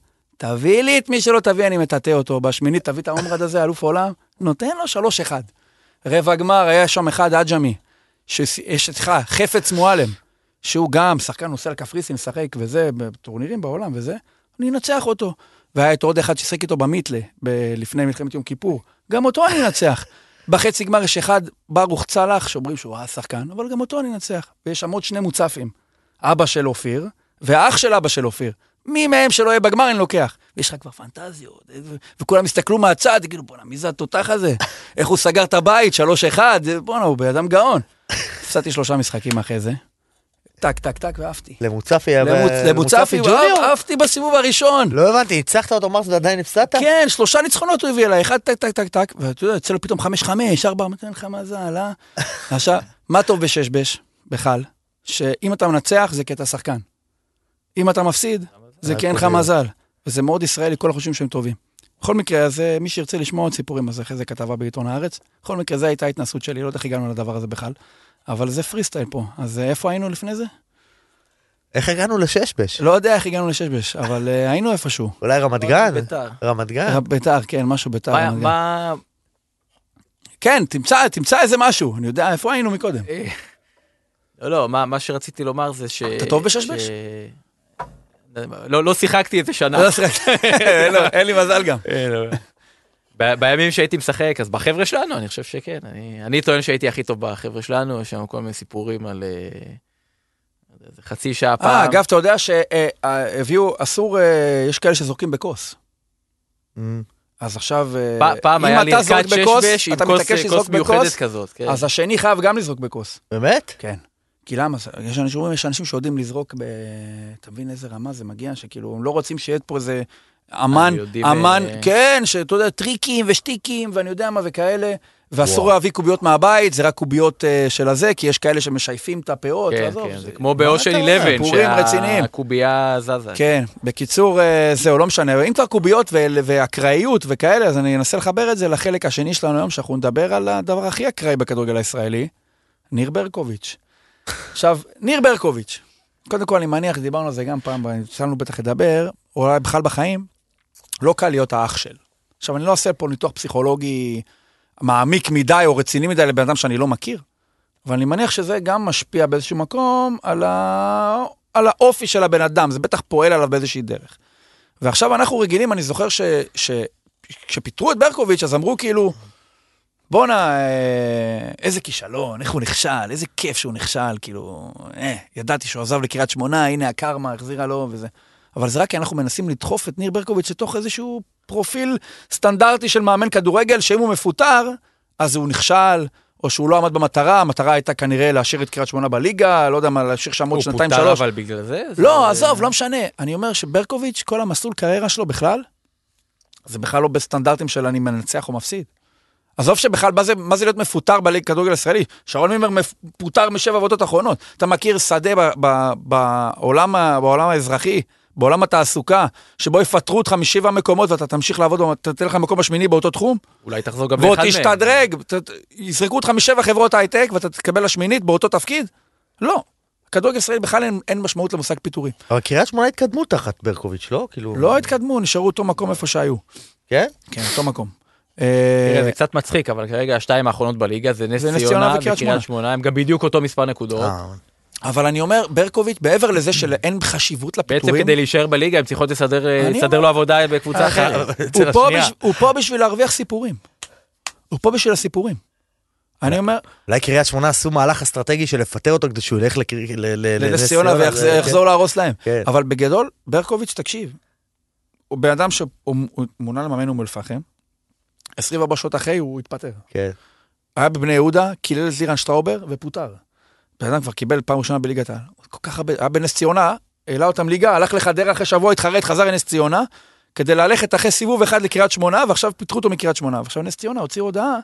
תביא לי את מי שלא תביא, אני מטאטא אותו. בשמינית תביא את העומרד הזה, אלוף העולם, נותן לו 3-1. רבע גמר, היה שם אחד, עג'מי, שיש אצלך, חפץ מועלם, שהוא גם שחקן נוסע לקפריסין, משחק וזה, בטורנירים בעולם וזה, אני אנצח אותו. והיה את עוד אחד ששיחק איתו במיתלה, ב- לפני מלחמת יום כיפור, גם אותו אני אנצח. בחצי גמר יש אחד, ברוך צלח, שאומרים שהוא היה שחקן, אבל גם אותו אני אנצח. ויש שם עוד שני מוצפים, אבא של אופיר, ואח של אבא של אופיר. מי מהם שלא יהיה בגמר אני לוקח. ויש לך כבר פנטזיות, וכולם הסתכלו מהצד, כאילו, בואנה, מי זה התותח הזה? איך הוא סגר את הבית, 3-1, בואנה, הוא בן אדם גאון. הפסדתי שלושה משחקים אחרי זה. טק, טק, טק, ועפתי. למוצפי, למוצפי, ג'וניור? עפתי בסיבוב הראשון. לא הבנתי, ניצחת אותו מארס ועדיין הפסדת? כן, שלושה ניצחונות הוא הביא אליי, אחד טק טק טק טק, ואתה יודע, יוצא לו פתאום חמש חמש, ארבע, נותן לך מזל, אה? עכשיו, מה טוב בשש בש, בכלל? שאם אתה מנצח זה כי אתה שחקן. אם אתה מפסיד, זה כי אין לך. מזל. וזה מאוד ישראלי, כל החושבים שהם טובים. בכל מקרה, אז אה, מי שירצה לשמוע עוד סיפורים, אז אחרי זה כתבה בעיתון הארץ. בכל מקרה, זו הייתה ההתנסות שלי, לא יודע איך הגענו לדבר הזה בכלל. אבל זה פרי סטייל פה. אז אה, איפה היינו לפני זה? איך הגענו לששבש? לא יודע איך הגענו לשש בש, אבל אה, היינו איפשהו. אולי רמת גן? בית"ר. רמת גן? ביתר, כן, משהו ביתר. מה-. כן, תמצא, תמצא איזה משהו, אני יודע איפה היינו מקודם. אה, לא, לא, מה מה שרציתי לומר זה ש... אתה טוב בששבש? ש- לא לא שיחקתי איזה שנה. לא שיחקתי, אין לי מזל גם. בימים שהייתי משחק, אז בחבר'ה שלנו, אני חושב שכן. אני, אני טוען שהייתי הכי טוב בחבר'ה שלנו, יש שם כל מיני סיפורים על אה, איזה חצי שעה פעם. אה, אגב, אתה יודע שהביאו, אסור, אה, יש כאלה שזורקים בכוס. אמ, אז עכשיו, אה, פ- פעם אם היה לי אתה זורק ערכת בכוס, ששבש עם אתה כוס מתעקש לזרוק כוס מיוחדת כזאת. כן. אז השני חייב גם לזרוק בכוס. באמת? כן. כי למה? יש אנשים שאומרים, יש אנשים שיודעים לזרוק ב... אתה מבין איזה רמה זה מגיע? שכאילו, הם לא רוצים שיהיה פה איזה אמן, אמן, אה, כן, שאתה יודע, טריקים ושטיקים ואני יודע מה וכאלה. ואסור. להביא קוביות מהבית, זה רק קוביות אה, של הזה, כי יש כאלה שמשייפים את הפאות, כן, עזוב, כן, זה- זה כמו באושן אתה אומר? 11, סיפורים רציניים. שהקובייה זזה. כן, בקיצור, אה, זהו, לא משנה. אם כבר קוביות ו- ואקראיות וכאלה, אז אני אנסה לחבר את זה לחלק השני שלנו היום, שאנחנו נדבר על הדבר הכי אקראי בכדורגל הישראלי, ניר ברקוביץ'. עכשיו, ניר ברקוביץ', קודם כל, אני מניח, דיברנו על זה גם פעם, לנו בטח לדבר, או אולי בכלל בחיים, לא קל להיות האח של. עכשיו, אני לא אעשה פה ניתוח פסיכולוגי מעמיק מדי או רציני מדי לבן אדם שאני לא מכיר, אבל אני מניח שזה גם משפיע באיזשהו מקום על, ה... על האופי של הבן אדם, זה בטח פועל עליו באיזושהי דרך. ועכשיו אנחנו רגילים, אני זוכר ש... ש... את ברקוביץ', אז אמרו כאילו, בואנה, אה, איזה כישלון, איך הוא נכשל, איזה כיף שהוא נכשל, כאילו, אה, ידעתי שהוא עזב לקריית שמונה, הנה הקרמה החזירה לו וזה. אבל זה רק כי אנחנו מנסים לדחוף את ניר ברקוביץ' לתוך איזשהו פרופיל סטנדרטי של מאמן כדורגל, שאם הוא מפוטר, אז הוא נכשל, או שהוא לא עמד במטרה, המטרה הייתה כנראה להשאיר את קריית שמונה בליגה, לא יודע מה, להשאיר שם עוד הוא שנתיים, פוטר שלוש. אבל בגלל זה? זה- לא, עזוב, לא משנה. אני אומר שברקוביץ', כל המסלול קריירה שלו בכלל, זה בכלל לא בסטנדרטים של אני מנצח או מפסיד. עזוב שבכלל, מה זה, מה זה להיות מפוטר בליג כדורגל הישראלי? שרון מימר מפוטר משבע עבודות אחרונות. אתה מכיר שדה ב, ב, בעולם, ה- בעולם האזרחי, בעולם התעסוקה, שבו יפטרו אותך משבע מקומות ואתה תמשיך לעבוד, תתן לך מקום השמיני באותו תחום, אולי תחזור גם ועוד לאחד מהם. תשתדרג, ת- ת- יזרקו אותך משבע חברות הייטק ואתה תקבל לשמינית באותו תפקיד? לא. כדורגל ישראלי בכלל אין, אין משמעות למושג פיטורים. אבל קריית שמונה התקדמו תחת ברקוביץ', לא? כאילו... לא התקדמו, נשארו אותו מקום איפה שהיו. כן? כן, אותו מקום. תראה, אה, זה קצת מצחיק, אבל כרגע השתיים האחרונות בליגה זה נס ציונה וקריית שמונה. שמונה, הם גם בדיוק אותו מספר נקודות. אה, אבל אני אומר, ברקוביץ', מעבר לזה שאין חשיבות בעצם לפיטורים, כדי להישאר בליגה הם צריכות לסדר אה, אני לסדר אומר- לו עבודה בקבוצה אחרת. הוא פה, השנייה. בש... הוא פה בשביל להרוויח סיפורים. הוא פה בשביל הסיפורים. אני אומר, אולי קריית שמונה עשו מהלך אסטרטגי של לפטר אותו כדי שהוא ילך לקר- ל- ל- לנס ציונה ויחזור להרוס להם. כן. אבל בגדול, ברקוביץ', תקשיב, הוא בן אדם שהוא הוא מונה למאמן אום אל-פחם, 24 שעות אחרי הוא התפטר. כן. היה בבני יהודה, קילל את לירן שטראובר ופוטר. בן אדם כבר קיבל פעם ראשונה בליגת העל. כל כך הרבה, היה בנס ציונה, העלה אותם ליגה, הלך לחדרה אחרי שבוע, התחרט, חזר לנס ציונה, כדי ללכת אחרי סיבוב אחד לקריית שמונה, ועכשיו פיתחו אותו מקריית שמונה. ועכשיו נס ציונה הוציא הודעה,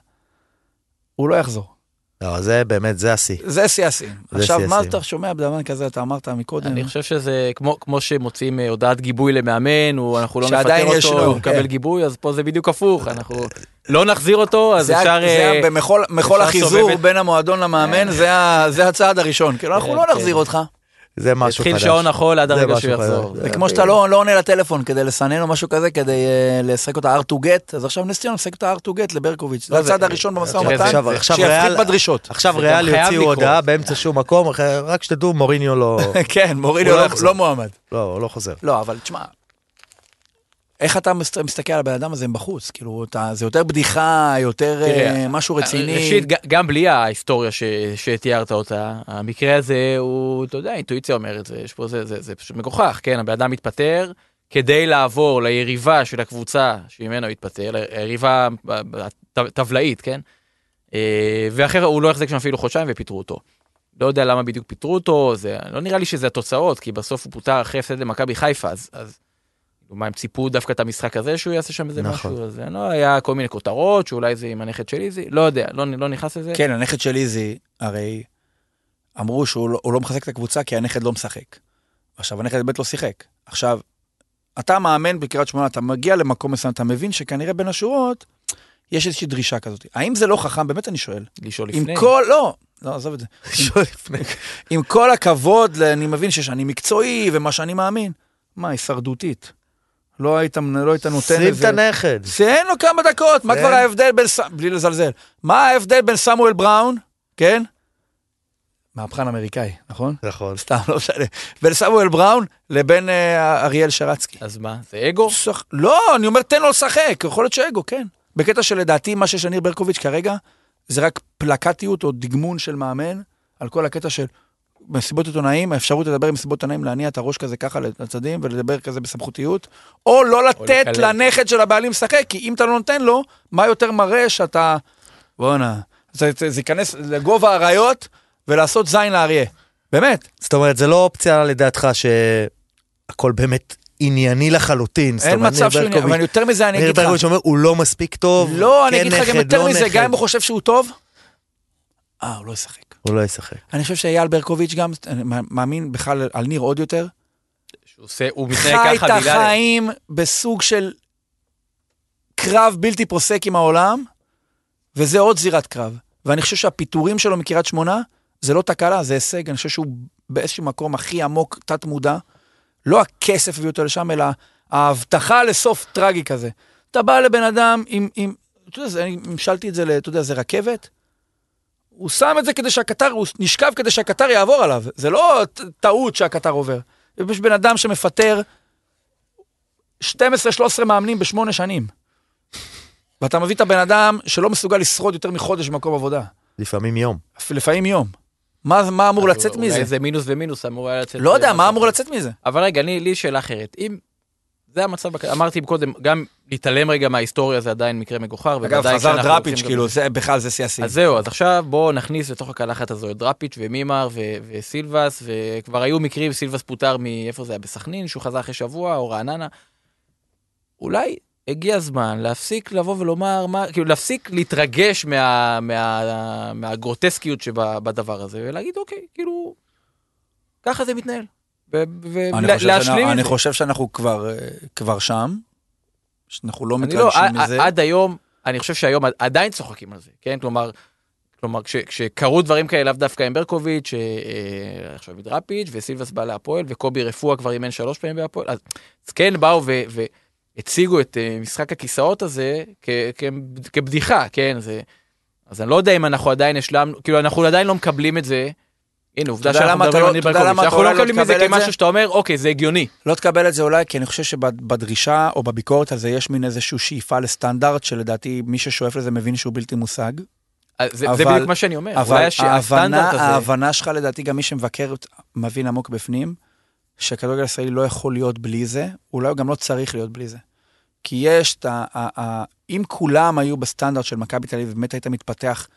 הוא לא יחזור. לא, זה באמת, זה השיא. זה שיא השיאים. זה עכשיו, מה. אתה שומע בדבר כזה, אתה אמרת מקודם, אני חושב שזה כמו, כמו שמוצאים אה, הודעת גיבוי למאמן, הוא, אנחנו לא נפטר אותו, הוא מקבל כן. גיבוי, אז פה זה בדיוק הפוך, אנחנו לא נחזיר אותו, אז זה אפשר... זה אה, ה- במחול מחול אפשר החיזור. בין המועדון למאמן, זה הצעד הראשון. כאילו, אנחנו כן, לא כן. נחזיר אותך. זה משהו חדש. התחיל שעון החול עד הרגע שהוא יחזור. זה כמו שאתה לא לא עונה לטלפון כדי לסנן או משהו כזה, כדי אה, לשחק אותה R to get, אז עכשיו נס ציונה משחק אותה R to get לברקוביץ'. זה לא, הצעד הראשון במשא ומתן, עכשיו- עכשיו שיפחית ריאל- בדרישות. עכשיו ריאל יוציאו. הודעה באמצע שום מקום, אחרי- רק שתדעו, מוריניו לא... כן, מוריניו לא לא-. לא מועמד. לא, הוא לא חוזר. לא, אבל תשמע, איך אתה מס- מסתכל על הבן אדם הזה מבחוץ? כאילו, אתה- זה יותר בדיחה, יותר אה, תראה, משהו רציני. ראשית, גם בלי ההיסטוריה ש- שתיארת אותה, המקרה הזה הוא, אתה יודע, האינטואיציה אומרת, זה, פה, זה, זה, זה פשוט מגוחך, כן? הבן אדם מתפטר כדי לעבור ליריבה של הקבוצה שממנו התפטר, ליריבה טבלאית, כן? אה, ואחר הוא לא החזיק שם אפילו חודשיים ופיטרו אותו. לא יודע למה בדיוק פיטרו אותו, זה לא נראה לי שזה התוצאות, כי בסוף הוא פוטר אחרי הפסד למכבי חיפה, אז, אז מה הם ציפו דווקא את המשחק הזה שהוא יעשה שם איזה נכון. משהו, אז זה לא היה כל מיני כותרות שאולי זה עם הנכד של איזי, לא יודע, לא, לא נכנס לזה. כן, הנכד של איזי, הרי אמרו שהוא לא, לא מחזק את הקבוצה כי הנכד לא משחק. עכשיו, הנכד באמת לא שיחק. עכשיו, אתה מאמן בקריית שמונה, אתה מגיע למקום מסוים, אתה מבין שכנראה בין השורות, יש איזושהי דרישה כזאת. האם זה לא חכם? באמת אני שואל. לשאול עם לפני. כל, לא, לא, עזוב את זה. שואל לפני. עם כל הכבוד, אני מבין שאני מקצועי ומה שאני מאמין. מה, הישרדותית. לא היית, לא היית נותן שים את לזה... הנכד. תן לו כמה דקות, מה. כבר ההבדל בין, בלי לזלזל, מה ההבדל בין סמואל בראון, כן? מהפכן אמריקאי, נכון? נכון. סתם, לא משנה. בין סמואל בראון לבין אה, אריאל שרצקי. אז מה, זה אגו? שח... לא, אני אומר, תן לו לשחק, יכול להיות שאגו, כן. בקטע שלדעתי, מה שיש לניר ברקוביץ' כרגע, זה רק פלקטיות או דגמון של מאמן, על כל הקטע של מסיבות עיתונאים, האפשרות לדבר עם מסיבות עיתונאים, להניע את הראש כזה ככה לצדדים ולדבר כזה בסמכותיות, או לא לתת לקלל. לנכד של הבעלים לשחק, כי אם אתה לא נותן לו, מה יותר מראה שאתה... בואנה, זה, זה, זה ייכנס לגובה האריות ולעשות זין לאריה. באמת, זאת אומרת, זה לא אופציה לדעתך שהכל באמת ענייני לחלוטין. אין מצב ניר שהוא... ברקוביץ'- אבל יותר מזה אני ניר אגיד לך. ברקוביץ' אומר, הוא לא מספיק טוב. לא, אני אגיד לך גם יותר לא מזה, נכד. גם אם הוא חושב שהוא טוב, אה, הוא לא ישחק. הוא לא ישחק. אני חושב שאייל ברקוביץ' גם, אני מאמין בכלל על ניר עוד יותר, שהוא עושה, הוא מתנהג חי את ככה בגלל... החיים בסוג של קרב בלתי פוסק עם העולם, וזה עוד זירת קרב. ואני חושב שהפיטורים שלו מקריית שמונה, זה לא תקלה, זה הישג, אני חושב שהוא באיזשהו מקום הכי עמוק, תת מודע. לא הכסף הביא אותו לשם, אלא ההבטחה לסוף טרגי כזה. אתה בא לבן אדם עם, עם אתה יודע, זה- אני המשלתי את זה, אתה יודע, זה רכבת, הוא שם את זה כדי שהקטר, הוא נשכב כדי שהקטר יעבור עליו. זה לא טעות שהקטר עובר. יש בן אדם שמפטר 12-13 מאמנים בשמונה שנים. ואתה מביא את הבן אדם שלא מסוגל לשרוד יותר מחודש במקום עבודה. לפעמים יום. לפעמים יום. מה, מה אמור לצאת אולי מזה? זה מינוס ומינוס אמור היה לצאת. לא יודע, מה אמור. לצאת מזה? אבל רגע, לי לי יש שאלה אחרת. אם זה המצב, אמרתי קודם, גם להתעלם רגע מההיסטוריה זה עדיין מקרה מגוחך. אגב, חזר דראפיץ', כאילו, זה בכלל זה שיא השיאים. אז זהו, אז עכשיו בואו נכניס לתוך הקלחת הזו את דראפיץ' ומימר ו- וסילבס, וכבר היו מקרים, סילבס פוטר מאיפה זה היה, בסכנין, שהוא חזר אחרי שבוע, או רעננה. אולי הגיע הזמן להפסיק לבוא ולומר, מה, כאילו להפסיק להתרגש מה, מה, מהגרוטסקיות שבדבר הזה, ולהגיד, אוקיי, כאילו, ככה זה מתנהל. ולהשלים שאנחנו- עם אני זה. חושב שאנחנו כבר, אה, כבר שם, שאנחנו לא לא, מתרגשים עד- מזה. עד היום, אני חושב שהיום עדיין צוחקים על זה, כן? כלומר, כלומר, כש, כשקרו דברים כאלה, לאו דווקא עם ברקוביץ', אה, אה, עכשיו עם דראפיץ', וסילבס בא להפועל, וקובי רפואה כבר אימן שלוש פעמים בהפועל, אז, אז כן באו ו, והציגו את אה, משחק הכיסאות הזה כ, כ, כבדיחה, כן? זה, אז אני לא יודע אם אנחנו עדיין השלמנו, כאילו, אנחנו עדיין לא מקבלים את זה. הנה, עובדה שאנחנו מדברים על ניר ברקוביץ', אנחנו לא לא מקבלים את זה? כמשהו שאתה אומר, אוקיי, זה הגיוני. לא תקבל את זה אולי, כי אני חושב שבדרישה או בביקורת על זה יש מין איזושהי שאיפה לסטנדרט, שלדעתי מי ששואף לזה מבין שהוא בלתי מושג. אז זה, אבל- זה בדיוק מה שאני אומר. אבל אולי ההבנה, הסטנדרט הזה... ההבנה שלך, לדעתי, גם מי שמבקר מבין עמוק בפנים, שהכדורגל הישראלי לא יכול להיות בלי זה, אולי הוא גם לא צריך להיות בלי זה. כי יש את ה... ה- ה- אם כולם היו בסטנדרט של מכבי תל אביב, באמת היית מתפתח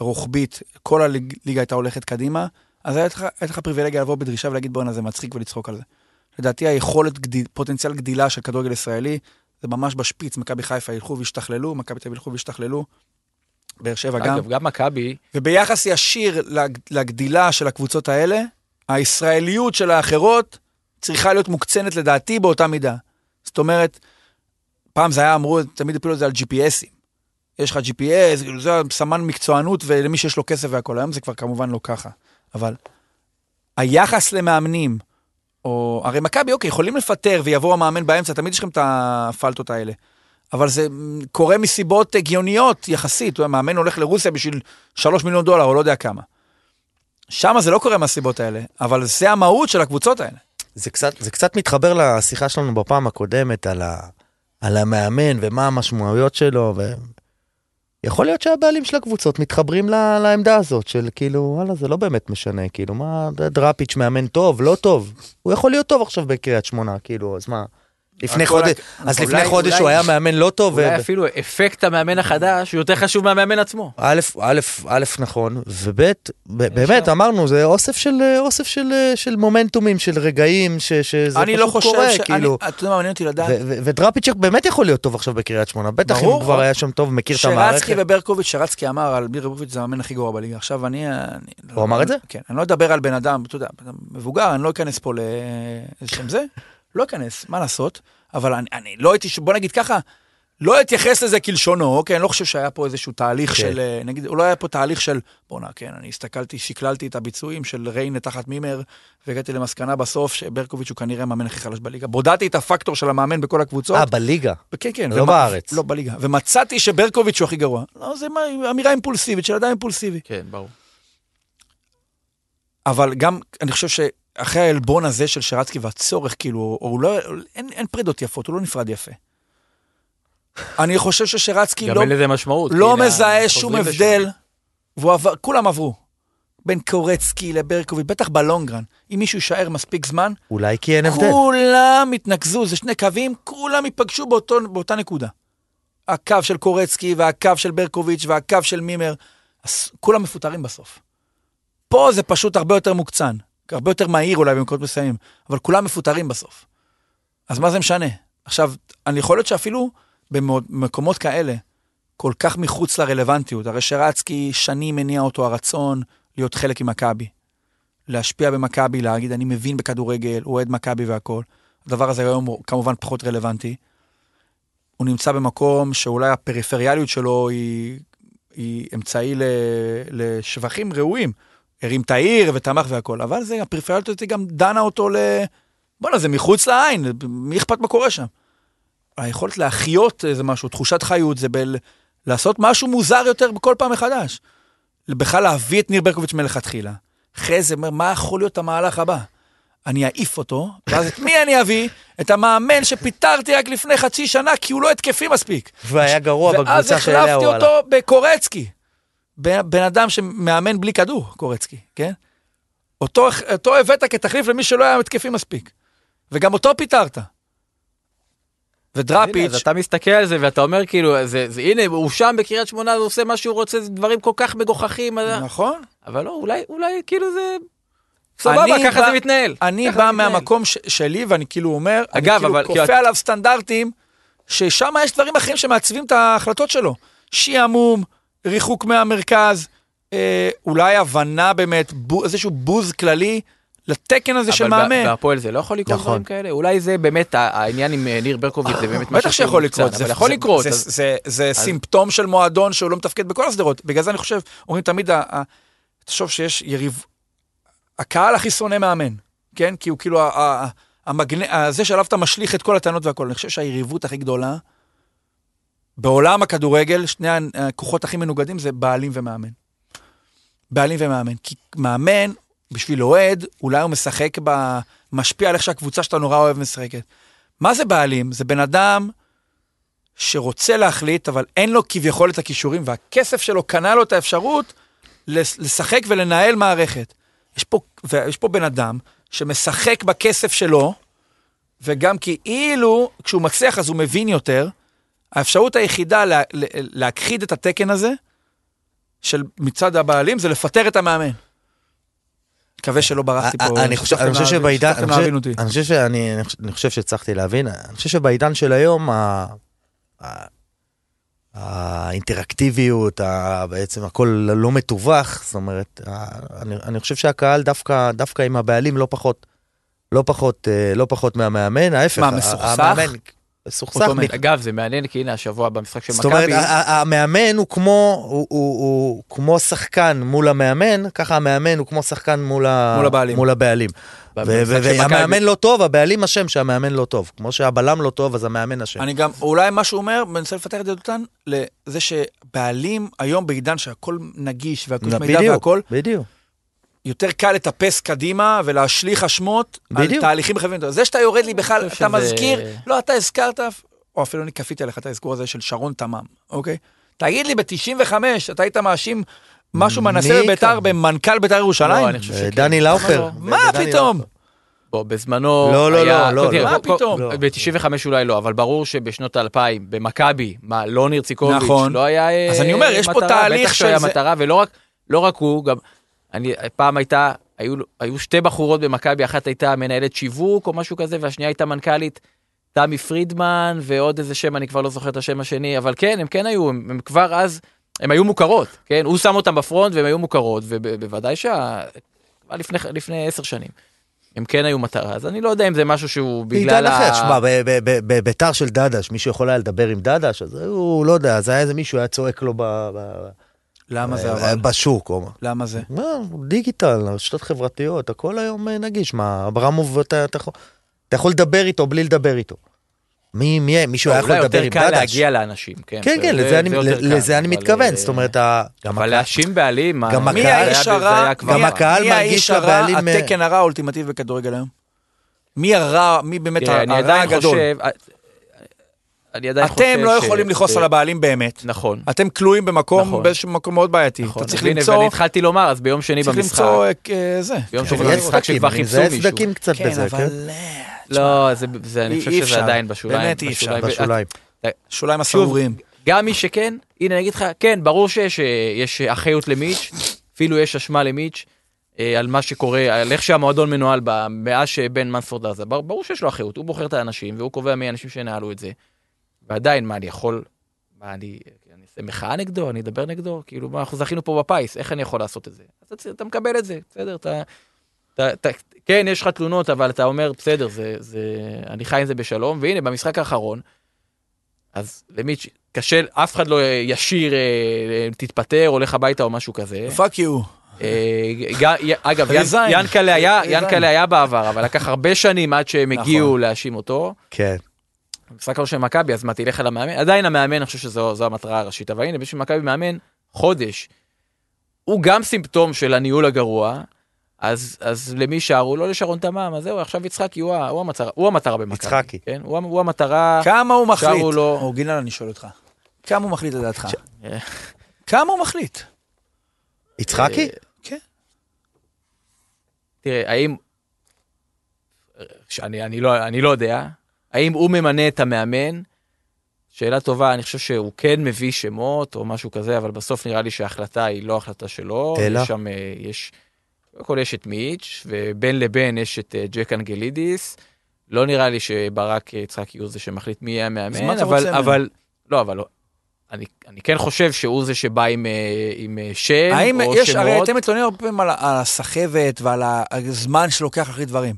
רוחבית, כל הליגה הייתה הולכת קדימה, אז הייתה לך, פריבילגיה לבוא בדרישה ולהגיד בואנה זה מצחיק ולצחוק על זה. לדעתי היכולת, גדיל, פוטנציאל גדילה של כדורגל ישראלי, זה ממש בשפיץ, מכבי חיפה ילכו וישתכללו, מכבי תל אביב ילכו וישתכללו, באר שבע גם. אגב, גם מכבי, וביחס ישיר לג- לגדילה של הקבוצות האלה, הישראליות של האחרות צריכה להיות מוקצנת לדעתי באותה מידה. זאת אומרת, פעם זה היה, אמרו, תמיד הפילו את זה על GPSים. יש לך GPS, זה סמן מקצוענות ולמי שיש לו כסף והכל. היום זה כבר כמובן לא ככה. אבל היחס למאמנים, או הרי מכבי, אוקיי, יכולים לפטר ויבוא המאמן באמצע, תמיד יש לכם את הפלטות האלה. אבל זה קורה מסיבות הגיוניות יחסית, המאמן הולך לרוסיה בשביל 3 מיליון דולר, או לא יודע כמה. שם זה לא קורה מהסיבות האלה, אבל זה המהות של הקבוצות האלה. זה קצת, זה קצת מתחבר לשיחה שלנו בפעם הקודמת על, ה, על המאמן ומה המשמעויות שלו. ו... יכול להיות שהבעלים של הקבוצות מתחברים לעמדה הזאת של כאילו, וואלה, זה לא באמת משנה, כאילו, מה, דראפיץ' מאמן טוב, לא טוב. הוא יכול להיות טוב עכשיו בקריית שמונה, כאילו, אז מה? לפני חודש, אז לפני חודש הוא היה מאמן לא טוב. אולי אפילו אפקט המאמן החדש הוא יותר חשוב מהמאמן עצמו. א', א', א', נכון, וב', באמת, אמרנו, זה אוסף של, אוסף של, של מומנטומים, של רגעים, ש- שזה לא פשוט חושב קורה, ש... כאילו. אתה יודע מה מעניין אותי לדעת? ו- ו- ודראפיץ' באמת יכול להיות טוב עכשיו בקריית שמונה, בטח אם. הוא כבר היה שם טוב, מכיר את המערכת. שרצקי וברקוביץ', שרצקי אמר על בירי ברקוביץ' זה המאמן הכי גרוע בליגה. עכשיו אני... הוא אמר את זה? כן. אני לא אדבר על בן אדם, אתה יודע, מבוגר, אני לא אכנס פה לאיזשהם זה. לא אכנס, מה לעשות? אבל אני, אני לא הייתי, בוא נגיד ככה, לא אתייחס לזה כלשונו, אוקיי? אני לא חושב שהיה פה איזשהו תהליך כן. של, אה, נגיד, לא היה פה תהליך של, בואנה, כן, אני הסתכלתי, שקללתי את הביצועים של ריינה תחת מימר, והגעתי למסקנה בסוף שברקוביץ' הוא כנראה המאמן הכי חלש בליגה. בודדתי את הפקטור של המאמן בכל הקבוצות. אה, בליגה. כן, כן. לא ומה- בארץ. לא, בליגה. ומצאתי שברקוביץ' הוא הכי גרוע. לא, זה מה- אמירה אימפולסיבית של אדם אימפולסיבי. כן, ברור. אבל גם, אני חושב שאחרי העלבון הזה של שרצקי והצורך, כאילו, הוא לא, אין, אין פרידות יפות, הוא לא נפרד יפה. אני חושב ששרצקי גם לא, אין לזה משמעות. לא מזהה שום. הבדל, והוא עבר, כולם עברו. בין קורצקי לברקוביץ', בטח בלונגרן. אם מישהו יישאר מספיק זמן, אולי כי אין הבדל. כולם יתנקזו, זה שני קווים, כולם ייפגשו באותו, באותה נקודה. הקו של קורצקי והקו של ברקוביץ' והקו של מימר, כולם מפוטרים בסוף. פה זה פשוט הרבה יותר מוקצן, הרבה יותר מהיר אולי במקומות מסוימים, אבל כולם מפוטרים בסוף. אז מה זה משנה? עכשיו, אני יכול להיות שאפילו במקומות כאלה, כל כך מחוץ לרלוונטיות, הרי שרצקי שנים מניע אותו הרצון להיות חלק ממכבי. להשפיע במכבי, להגיד, אני מבין בכדורגל, אוהד מכבי והכל. הדבר הזה היום הוא כמובן פחות רלוונטי. הוא נמצא במקום שאולי הפריפריאליות שלו היא, היא אמצעי ל, לשבחים ראויים. הרים את העיר ותמך והכל, אבל זה, הפריפריאליות הזאת גם דנה אותו ל... בואנה, זה מחוץ לעין, מי אכפת מה קורה שם? היכולת להחיות איזה משהו, תחושת חיות, זה ב... לעשות משהו מוזר יותר בכל פעם מחדש. בכלל להביא את ניר ברקוביץ' מלכתחילה. אחרי זה, מה יכול להיות המהלך הבא? אני אעיף אותו, ואז את מי אני אביא? את המאמן שפיטרתי רק לפני חצי שנה, כי הוא לא התקפי מספיק. והיה גרוע ואז בקבוצה שאליה החלפתי הוא הלך. אותו בקורצקי. בן, בן אדם שמאמן בלי כדור, קורצקי, כן? אותו, אותו הבאת כתחליף למי שלא היה התקפי מספיק. וגם אותו פיטרת. ודראפיץ', אז אתה מסתכל על זה ואתה אומר כאילו, זה, זה, הנה, הוא שם בקריית שמונה, הוא עושה מה שהוא רוצה, זה דברים כל כך מגוחכים, נכון? אבל לא, אולי, אולי כאילו זה... סבבה, אני ככה בא- זה מתנהל. אני בא מתנהל. מהמקום ש- שלי, ואני כאילו אומר, אגב, אני אבל- כאילו כופה כאילו- עליו סטנדרטים, ששם יש דברים אחרים שמעצבים את ההחלטות שלו. שעמום, ריחוק מהמרכז, אה, אולי הבנה באמת, בו, איזשהו בוז כללי לתקן הזה של אבל מאמן. בהפועל זה לא יכול לקרות נכון. דברים כאלה? אולי זה באמת העניין עם אה, ניר ברקוביץ', זה באמת משהו בטח שיכול לקרות, מוקצן, אבל יכול זה- לקרות. זה, אז- זה, זה, זה סימפטום של מועדון שהוא לא מתפקד בכל השדרות. בגלל זה אני חושב, אומרים תמיד, תחשוב שיש יריב, הקהל הכי שונא מאמן, כן? כי הוא כאילו, ה- ה- המגנ... זה שעליו אתה משליך את כל הטענות והכל. אני חושב שהיריבות הכי גדולה בעולם הכדורגל, שני הכוחות הכי מנוגדים זה בעלים ומאמן. בעלים ומאמן. כי מאמן, בשביל אוהד, אולי הוא משחק ב... משפיע על איך שהקבוצה שאתה נורא אוהב משחקת. מה זה בעלים? זה בן אדם שרוצה להחליט, אבל אין לו כביכול את הכישורים, והכסף שלו קנה לו את האפשרות לשחק ולנהל מערכת. יש פה, ויש פה בן אדם שמשחק בכסף שלו, וגם כאילו, כשהוא מצליח אז הוא מבין יותר. האפשרות היחידה לה, לה, להכחיד את התקן הזה, של מצד הבעלים, זה לפטר את המאמן. מקווה שלא ברחתי פה. אני חושב שהצלחתם אני חושב שבעידן, אני חושב-. אני שאני אני חושב שהצלחתי להבין, אני חושב שבעידן של היום, האינטראקטיביות, בעצם הכל לא מתווך, זאת אומרת, אני, אני חושב שהקהל דווקא, דווקא עם הבעלים לא פחות, לא פחות, אה, לא פחות מהמאמן, ההפך. מה, מסוכסך? מת. אגב, זה מעניין, כי הנה, השבוע במשחק של זאת אומרת, מכבי, ה- ה- המאמן הוא כמו, הוא, הוא, הוא כמו שחקן מול המאמן, ככה המאמן הוא כמו שחקן מול, מול הבעלים. מול הבעלים. והמאמן לא טוב, הבעלים אשם שהמאמן לא טוב. כמו שהבלם לא טוב, אז המאמן אשם. אני גם, אולי מה שהוא אומר, מנסה לפתח את ידותן, לזה שבעלים היום בעידן שהכל נגיש והכל מידע בדיוק, והכל, בדיוק. יותר קל לטפס קדימה ולהשליך אשמות על. תהליכים מחייבים. יותר. זה שאתה יורד לי בכלל, אתה שזה- מזכיר, לא, אתה הזכרת, או אפילו אני כפיתי עליך את האזכור הזה של שרון תמם, אוקיי? תגיד לי, ב-95 אתה היית מאשים משהו מנסה בביתר? במנכ"ל ביתר ירושלים? לא, אני חושב שכן. דני לאופר. לא? מה פתאום? בזמנו לא, לא, היה... לא, לא, תראה, לא. מה פתאום? לא. ב-95 אולי לא, אבל ברור שבשנות האלפיים, במכבי, מה, לא ניר ציקוביץ', נכון. לא היה אה, אז אני אומר, יש פה מטרה, תהליך בטח שהיה של זה- מטרה, ולא רק, לא רק הוא, גם, אני, פעם הייתה, היו, היו שתי בחורות במכבי, אחת הייתה מנהלת שיווק או משהו כזה, והשנייה הייתה מנכ"לית תמי פרידמן, ועוד איזה שם, אני כבר לא זוכר את השם השני, אבל כן, הם כן היו, הם, הם כבר אז, הם היו מוכרות, כן? הוא שם אותם בפרונט והם היו מוכרות, ובוודאי שה... לפני, לפני עשר שנים. הם כן היו מטרה, אז אני לא יודע אם זה משהו שהוא בגלל בעידן אחר, שמע, ב- ב- ב- בביתר של דדש, מישהו יכול היה לדבר עם דדש, אז הוא, לא יודע, אז היה איזה מישהו היה צועק לו ב- ב- למה זה אה, אבל? בשוק, או מה. למה זה? מה, דיגיטל, רשתות חברתיות, הכל היום אה, נגיש, מה, אברמוב, אתה, אתה, יכול- אתה יכול לדבר איתו בלי לדבר איתו. מי, מי, מישהו היה יכול אולי לדבר יותר עם קל דדש? להגיע לאנשים, כן. כן, כן, לזה אני- יותר קל, לזה אני מתכוון, אה, זאת אומרת, גם אבל להאשים בעלים, גם מי האיש הרע, גם מי- הקהל מי מרגיש האיש הרע, לבעלים, אה, התקן הרע האולטימטיבי בכדורגל היום? מי הרע, מי באמת תראה, אני הרע עדיין הגדול? חושב, אה, אני עדיין חושב אתם לא ש- יכולים לכעוס זה- על הבעלים באמת. נכון. אתם כלואים במקום, נכון. באיזשהו מקום מאוד בעייתי. נכון. אתה צריך למצוא, ואני התחלתי לומר, אז ביום שני צריך במשחק, למצוא אה, זה. ביום כן, שני אבל יש במשחק צדקים, שכבר אני חיפשו מזהה מישהו. צדקים קצת כן, בזה, כן? אבל... לא, זה- זה- אני חושב שזה. עדיין בשוליים. באמת אי אפשר. בשוליים. שוליים שוב, הסרורים. גם מי שכן, הנה אני אגיד לך, כן, ברור שיש אה, יש אחריות למיץ', אפילו יש אשמה למיץ', אה, על מה שקורה, על איך שהמועדון מנוהל ב- מאז שבן מנספורד עזה. בר- ברור שיש לו אחריות, הוא בוחר את האנשים והוא קובע מי האנשים שינהלו את זה. ועדיין, מה אני יכול, מה אני, אני אעשה מחאה נגדו, אני אדבר נגדו? כאילו, מה, אנחנו זכינו פה בפיס, איך אני יכול לעשות את זה? אז אתה, אתה מקבל את זה, בסדר, אתה, אתה, אתה, כן, יש לך תלונות, אבל אתה אומר, בסדר, זה, זה, אני חי עם זה בשלום, והנה, במשחק האחרון, אז למי, קשה, אף אחד לא ישיר, אה, תתפטר, הולך הביתה או משהו כזה. fuck you. אה, ג- י- אגב, היה. ינקלה היה בעבר, אבל לקח הרבה שנים עד שהם נכון. הגיעו להאשים אותו. כן. המשחק הראשון של מכבי, אז מה, תלך על המאמן? עדיין המאמן, אני חושב שזו זו המטרה הראשית, אבל הנה, בשביל מכבי מאמן, חודש. הוא גם סימפטום של הניהול הגרוע, אז, אז למי שרו? לא לשרון תמם, אז זהו, עכשיו יצחקי הוא, הוא, המטרה, הוא המטרה במכבי. יצחקי. כן? הוא, הוא המטרה... כמה הוא מחליט? שרו לו- אורגינל, אני שואל אותך. כמה הוא מחליט לדעתך? אה. כמה הוא מחליט? יצחקי? כן. תראה, האם... שאני אני לא, אני לא יודע. האם הוא ממנה את המאמן? שאלה טובה, אני חושב שהוא כן מביא שמות או משהו כזה, אבל בסוף נראה לי שההחלטה היא לא החלטה שלו. אלא? יש שם, אה, יש... קודם כל יש את מיץ', ובין לבין יש את אה, ג'ק אנגלידיס. לא נראה לי שברק יצחקי הוא זה שמחליט מי יהיה המאמן, אבל, ממנו? אבל, לא, אבל לא. אני, אני כן חושב שהוא זה שבא עם, אה, עם אה, שם האם או יש, שמות. הרי אתם מתלוננים הרבה פעמים על הסחבת ועל הזמן שלוקח להחליט דברים.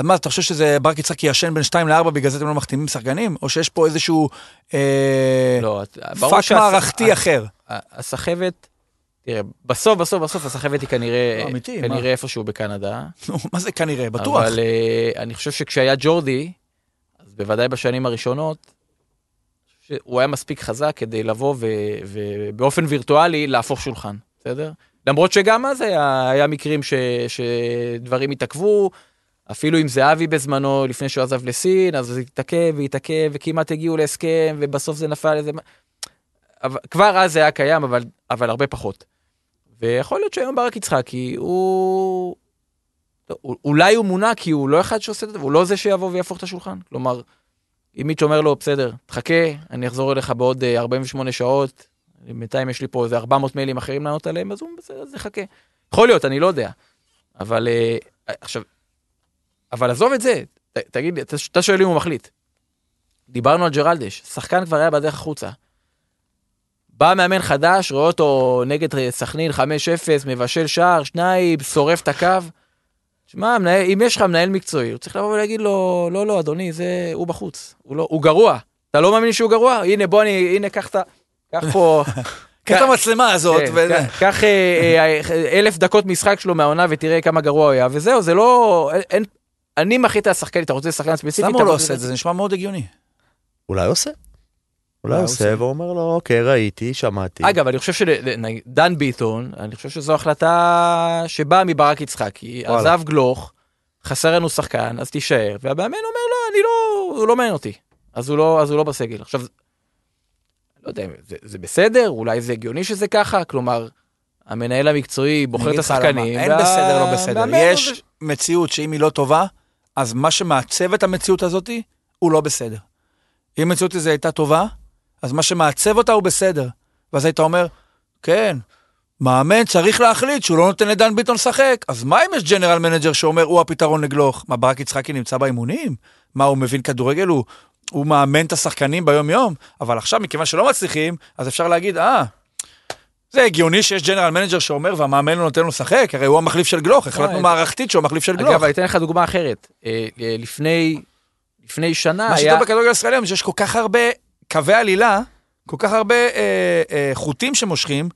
אז מה, אתה חושב שזה ברק יצחקי ישן בין 2 ל-4 בגלל זה אתם לא מחתימים שחקנים? או שיש פה איזשהו אה, לא, פאק שהס- מערכתי אחר? הסחבת, תראה, בסוף, בסוף, בסוף הסחבת היא כנראה, לא, אמיתי, מה? כנראה איפשהו בקנדה. נו, מה זה כנראה? בטוח. אבל אה, אני חושב שכשהיה ג'ורדי, אז בוודאי בשנים הראשונות, הוא היה מספיק חזק כדי לבוא ו- ובאופן וירטואלי להפוך שולחן, בסדר? למרות שגם אז היה, היה מקרים ש, שדברים התעכבו, אפילו עם זהבי בזמנו, לפני שהוא עזב לסין, אז זה התעכב והתעכב, וכמעט הגיעו להסכם, ובסוף זה נפל איזה... אבל, כבר אז זה היה קיים, אבל, אבל הרבה פחות. ויכול להיות שהיום ברק יצחקי הוא... לא, אולי הוא מונה כי הוא לא אחד שעושה את זה, הוא לא זה שיבוא ויהפוך את השולחן. כלומר, אם מיץ' אומר לו, בסדר, תחכה, אני אחזור אליך בעוד אה, 48 שעות, בינתיים יש לי פה איזה 400 מיילים אחרים לענות עליהם, אז הוא בסדר, אז נחכה. יכול להיות, אני לא יודע. אבל אה, עכשיו, אבל עזוב את זה, ת, תגיד, לי, אתה, שואל אם הוא מחליט. דיברנו על ג'רלדש, שחקן כבר היה בדרך החוצה. בא מאמן חדש, רואה אותו נגד אה, סכנין 5-0, מבשל שער, שניים, שורף את הקו. שמע, אם יש לך מנהל מקצועי, הוא צריך לבוא ולהגיד לו, לא, לא, אדוני, זה, הוא בחוץ, הוא לא, הוא גרוע. אתה לא מאמין שהוא גרוע? הנה, בוא, אני, הנה, קח את ה... קח פה... קח את המצלמה הזאת, כן. קח- קח אה, אה, אלף דקות משחק שלו מהעונה ותראה כמה גרוע הוא היה, וזהו, זה לא... אני מחליט על השחקן, אתה רוצה שחקן ספציפי? למה הוא לא עושה את זה? זה נשמע מאוד הגיוני. אולי עושה. אולי עושה, עושה. ואומר לו, אוקיי, ראיתי, שמעתי. אגב, אני חושב שדן ביטון, אני חושב שזו החלטה שבאה מברק יצחקי. עזב גלוך, חסר לנו שחקן, אז תישאר, והמאמן אומר, לא, אני לא, הוא לא מעניין אותי. אז הוא לא, אז הוא לא בסגל. עכשיו, לא יודע, זה, זה בסדר, אולי זה הגיוני שזה ככה, כלומר, המנהל המקצועי בוחר את. השחקנים. אין וה- בסדר, לא בסדר. יש מציאות שאם היא לא טובה, אז מה שמעצב את המציאות הזאת הוא לא בסדר. אם המציאות הזו הייתה טובה, אז מה שמעצב אותה הוא בסדר. ואז היית אומר, כן, מאמן צריך להחליט שהוא לא נותן לדן ביטון לשחק. אז מה אם יש general manager שאומר, הוא הפתרון לגלוך? מה, ברק יצחקי נמצא באימונים? מה, הוא מבין כדורגל? הוא, הוא מאמן את השחקנים ביום-יום? אבל עכשיו, מכיוון שלא מצליחים, אז אפשר להגיד, אה, זה הגיוני שיש general manager שאומר והמאמן לא נותן לו לשחק, הרי הוא המחליף של גלוך, החלטנו אה, מערכתית שהוא המחליף של גלוך. אגב, אני אתן לך דוגמה אחרת. אה, אה, לפני, לפני שנה מה היה... שטוב בכדורגל הישראלי היום, שיש כל כך הרבה קווי עלילה, כל כך הרבה אה, אה, חוטים שמושכים,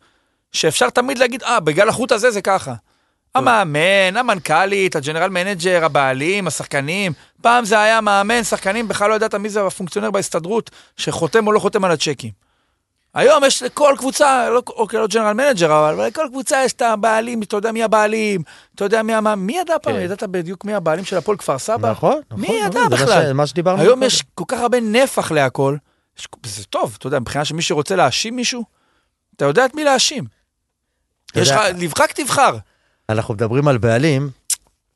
שאפשר תמיד להגיד, אה, בגלל החוט הזה זה ככה. המאמן, המנכ"לית, ה general manager, הבעלים, השחקנים. פעם זה היה מאמן, שחקנים, בכלל לא ידעת מי זה הפונקציונר בהסתדרות, שחותם או לא חותם על הצ'קים. היום יש לכל קבוצה, לא, אוקיי, לא general manager, אבל לכל קבוצה יש את הבעלים, אתה יודע מי הבעלים, אתה יודע מי המאמן, מי ידע פעם? כן. ידעת בדיוק מי הבעלים של הפועל כפר סבא? נכון, נכון. מי ידע נכון, זה בכלל? ש- מה שדיברנו. היום. יש כל כך הרבה נפח להכל, יש- זה טוב, אתה יודע, מבחינה שמי שרוצה להאשים מישהו, אתה יודע את מי להאשים. יש לך, לבחר תבחר. אנחנו מדברים על בעלים,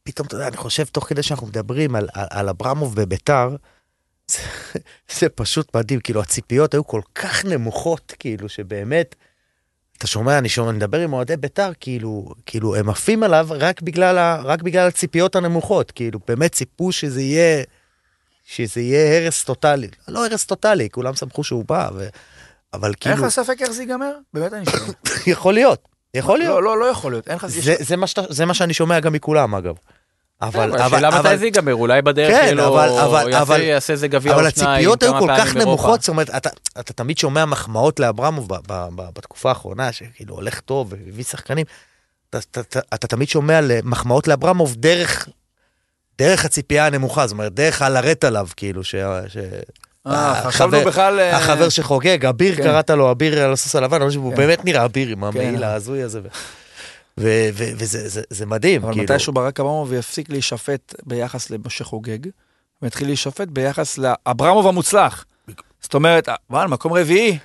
פתאום, אתה יודע, אני חושב, תוך כדי שאנחנו מדברים על, על, על אברמוב בביתר, זה, פשוט מדהים, כאילו, הציפיות היו כל כך נמוכות, כאילו, שבאמת, אתה שומע, אני שומע, אני מדבר עם אוהדי ביתר, כאילו, כאילו, הם עפים עליו רק בגלל, ה, רק בגלל הציפיות הנמוכות, כאילו, באמת ציפו שזה יהיה, שזה יהיה הרס טוטאלי. לא הרס טוטאלי, כולם שמחו שהוא בא, ו... אבל אין כאילו, לך ספק איך זה ייגמר? באמת אני שואל. יכול להיות, יכול להיות. לא, לא, לא יכול להיות. אין לך... זה, זה, מה שאתה, זה מה שאני שומע גם מכולם אגב. אבל, אבל השאלה מתי זה ייגמר, אולי בדרך כן, שלו, אבל- אבל- יעשה- אבל- יעשה איזה גביע או אבל שניים, הציפיות היו כל כך. נמוכות, זאת אומרת, אתה, אתה תמיד שומע מחמאות לאברמוב ב, ב, ב, בתקופה האחרונה, שכאילו הולך טוב והביא שחקנים, אתה, אתה, אתה, אתה תמיד שומע מחמאות לאברמוב דרך, דרך הציפייה הנמוכה, זאת אומרת, דרך הלרט עליו, כאילו, ש... ש... אה, החבר- חשבנו בכלל... אה, החבר שחוגג, אביר כן. קראת לו, אביר על הסוס הלבן, שהוא כן. באמת נראה אביר עם כן. המעיל ההזוי הזה. ו- ו- ו- וזה זה- זה מדהים, אבל כאילו. מתישהו ברק אברמוב יפסיק להישפט ביחס למשה חוגג, ויתחיל להישפט ביחס לאברמוב המוצלח. זאת אומרת, וואלה, מקום רביעי,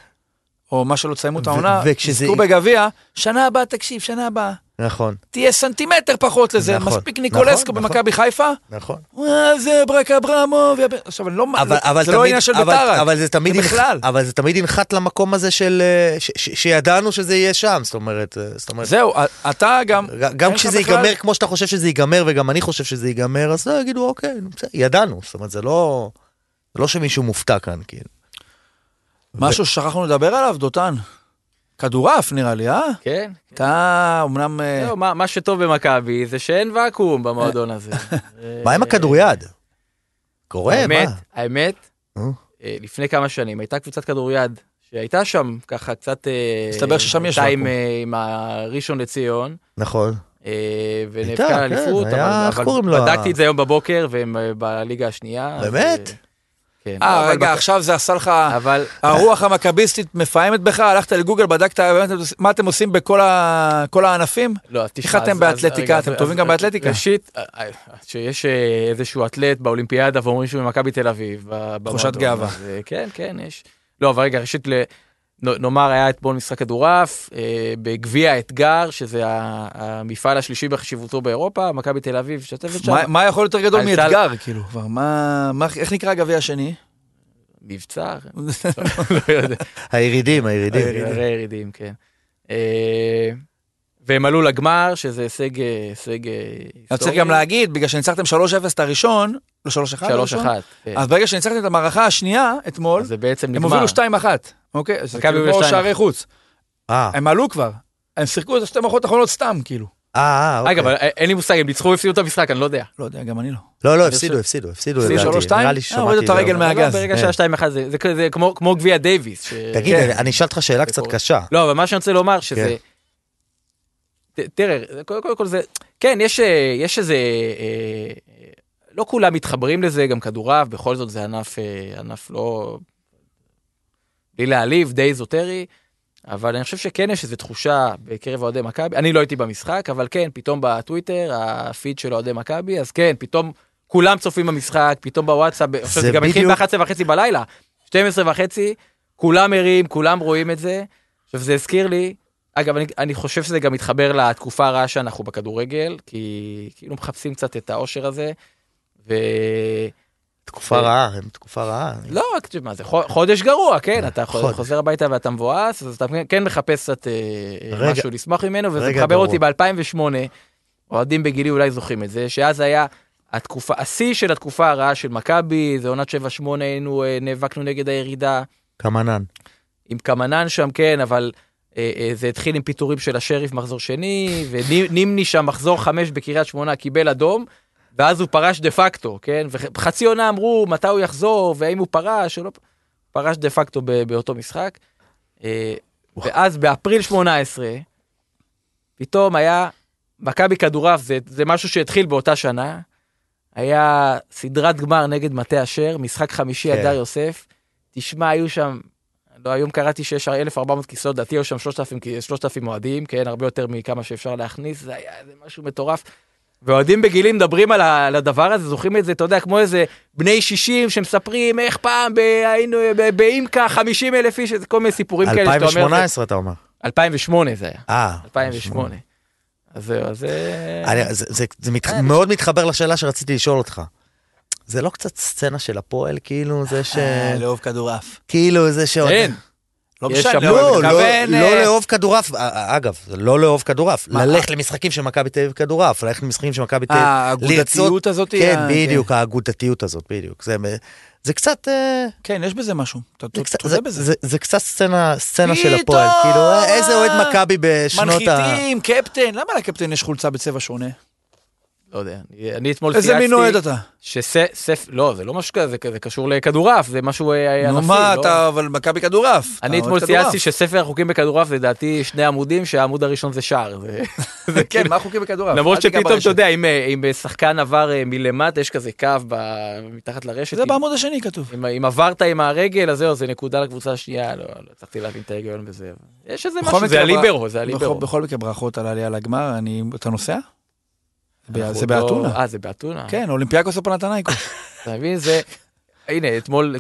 או מה שלא תסיימו את העונה, תזכו בגביע, שנה הבאה, תקשיב, שנה הבאה, נכון, תהיה סנטימטר פחות לזה, נכון, מספיק ניקולסקו נכון, במכבי חיפה, נכון. אה, זה ברק אברמוב, עכשיו, אני לא, אבל, זה- אבל זה לא תמיד, עניין של ביתר אבל זה תמיד, זה בכלל. אבל זה תמיד ינחת למקום הזה של, אה, ש, ש, שידענו שזה יהיה שם, זאת אומרת, אה, זאת אומרת, זהו, אתה גם, גם כשזה בכלל- ייגמר כמו שאתה חושב שזה ייגמר וגם אני חושב שזה ייגמר, אז לא יגידו אוקיי, בסדר, ידענו, זאת אומרת, זה לא, זה לא שמישהו מופתע כאן, כאילו. משהו ששכחנו לדבר עליו, דותן. כדורעף נראה לי, אה? כן. אתה אמנם... אה, זהו, מה מה שטוב במכבי זה שאין ואקום במועדון הזה. מה עם הכדוריד? קורה, האמת, מה? האמת, אה? אה, לפני כמה שנים הייתה קבוצת כדוריד שהייתה שם ככה קצת... אה, מסתבר ששם יש ואקום. אה, עם הראשון לציון. נכון. אה, ונאבקה על כן, אליפות, היה, אבל? בדקתי את זה היום בבוקר והם אה, בליגה השנייה. באמת? אה, כן. אה, אבל רגע, בק- עכשיו זה עשה לך... אבל הרוח המכביסטית מפעמת בך, הלכת לגוגל, בדקת מה אתם עושים בכל ה- כל הענפים? לא, תשמע, איך אתם באתלטיקה? אתם טובים גם באתלטיקה. ראשית, אה, אה, שיש אה, איזשהו אתלט באולימפיאדה ואומרים שהוא ממכבי תל אביב. תחושת גאווה. כן, כן, יש. לא, אבל רגע, ראשית, נאמר, היה אתמול משחק כדורעף, אה, בגביע האתגר, שזה המפעל השלישי בחשיבותו באירופה, מכבי תל אביב משתתפת שם. מה- מה יכול יותר גדול מאתגר, כאילו? כבר, מה... מה- איך נקרא הגביע השני? מבצע? לא. הירידים, הירידים. הרי ירידים, כן. והם עלו לגמר, שזה הישג, אה, הישג אה, אני היסטורי. צריך גם להגיד, בגלל שניצחתם 3-0 את הראשון, לא 3-1, 3-1. הראשון? כן. אז ברגע שניצחתם את המערכה השנייה, אתמול, זה בעצם הם נגמר. הובילו 2-1, אוקיי? אז זה כאילו כמו 2-1. שערי חוץ. אה, הם עלו כבר. הם שיחקו את השתי מערכות האחרונות סתם, כאילו. אה, אה, אוקיי. אגב, אין לי מושג, הם ניצחו או הפסידו את המשחק, אני לא יודע. לא יודע, גם אני לא. לא, לא, הפסידו, הפסידו, הפסידו. הפסידו לדעתי. 3-2? נראה לי ששמעתי הורידו את זה, הרגל לא, מהגז. ברגע כן. שהיה 2-1 זה כמו- גביע דייוויס. תגיד, כן. אני- אשאל אותך שאלה קצת. קשה. לא, אבל מה שאני רוצה לומר שזה... תראה, קודם כל זה... כן, יש, אה, יש איזה... אה, אה, לא כולם מתחברים לזה, גם כדורעף, בכל זאת זה ענף, ענף לא... בלי להעליב, די איזוטרי, אבל אני חושב שכן יש איזו תחושה בקרב אוהדי מכבי, אני לא הייתי במשחק, אבל כן, פתאום בטוויטר, הפיד של אוהדי מכבי, אז כן, פתאום כולם צופים במשחק, פתאום בוואטסאפ, עכשיו זה גם התחיל בדיוק- ב-11 וחצי בלילה, 12 וחצי, כולם ערים, כולם רואים את זה. עכשיו זה הזכיר לי, אגב אני, אני חושב שזה גם מתחבר לתקופה הרעה שאנחנו בכדורגל, כי כאילו מחפשים קצת את האושר הזה. ו... תקופה רעה, הם תקופה רעה. לא, מה זה חו- חודש גרוע, כן, אתה. חוזר הביתה ואתה מבואס, אז אתה כן מחפש קצת אה, רגע- משהו לשמוח ממנו, וזה מחבר. אותי ב-2008, אוהדים בגילי אולי זוכרים את זה, שאז היה התקופה, השיא של התקופה הרעה של מכבי, זה עונת 7-8, היינו, אה, נאבקנו נגד הירידה, קמנן. עם קמנן שם, כן, אבל אה, אה, זה התחיל עם פיטורים של השריף מחזור שני, ונימני שם מחזור חמש בקריית שמונה קיבל אדום, ואז הוא פרש דה פקטו, כן? וחצי עונה אמרו מתי הוא יחזור, והאם הוא פרש או לא, פרש דה פקטו באותו משחק. אה, ואז באפריל 18, פתאום היה מכבי כדורעף, זה, זה משהו שהתחיל באותה שנה, היה סדרת גמר נגד מטה אשר, משחק חמישי כן. הדר יוסף. תשמע, היו שם, לא, היום קראתי שיש 1,400 כיסאות, לדעתי היו שם 3,000, כ- 3,000 אוהדים, כן, הרבה יותר מכמה שאפשר להכניס, זה היה איזה משהו מטורף. ואוהדים בגילי מדברים על, ה, על הדבר הזה, זוכרים את זה, אתה יודע, כמו איזה בני 60 שמספרים איך פעם ב, היינו באימקה 50 אלף איש, כל מיני סיפורים כאלה שאתה אומר. זה- 2018 אתה אומר. 2008 זה היה, אה. 2008. אז זהו, אז זה... זה- זה- זה מת- מאוד מתחבר לשאלה שרציתי לשאול אותך. זה לא קצת סצנה של הפועל, כאילו זה ש... אה, לאהוב כדורעף. כאילו זה שעוד... אין. לא יש משנה, לא, לא, לא, לא אה, לאהוב כדורעף, אה, אגב, לא לאהוב כדורעף? ללכת למשחקים של מכבי תל אביב כדורעף, ללכת למשחקים של מכבי תל אביב, האגודתיות הזאת. כן, ה- בדיוק, האגודתיות הזאת, בדיוק. זה- זה קצת, כן, יש בזה משהו. אתה זה קצת- תודה זה- בזה. זה- זה קצת סצנה סצנה של הפועל, כאילו, איזה אוהד מכבי בשנות ה... מנחיתים, קפטן, למה לקפטן יש חולצה בצבע שונה? לא יודע, אני- אתמול איזה מין אוהד אתה? שסף, לא, זה לא משהו כזה, זה קשור לכדורעף, זה משהו אה, נו ענפי. מה, לא? אתה אבל מכבי כדורעף. אני אתמול. צייצתי שספר החוקים בכדורעף זה לדעתי שני עמודים, שהעמוד הראשון זה שער. זה- זה כן, כאילו- מה החוקים בכדורעף? למרות שפתאום. אתה יודע, אם, אה, שחקן עבר אה, מלמטה, יש כזה קו מתחת לרשת. זה בעמוד השני כתוב. אם, עברת עם הרגל, אז זהו, זה נקודה לקבוצה השנייה, לא, לא הצלחתי להבין את ההיגיון בזה. יש איזה משהו, זה הליברו, זה הליברו. בכל מקרה, ברכות על העלייה לגמר. אתה נוסע? זה באתונה. אה, זה באתונה. כן, אולימפיאקוס או פנאתינייקוס. אתה מבין, זה... הנה, אתמול,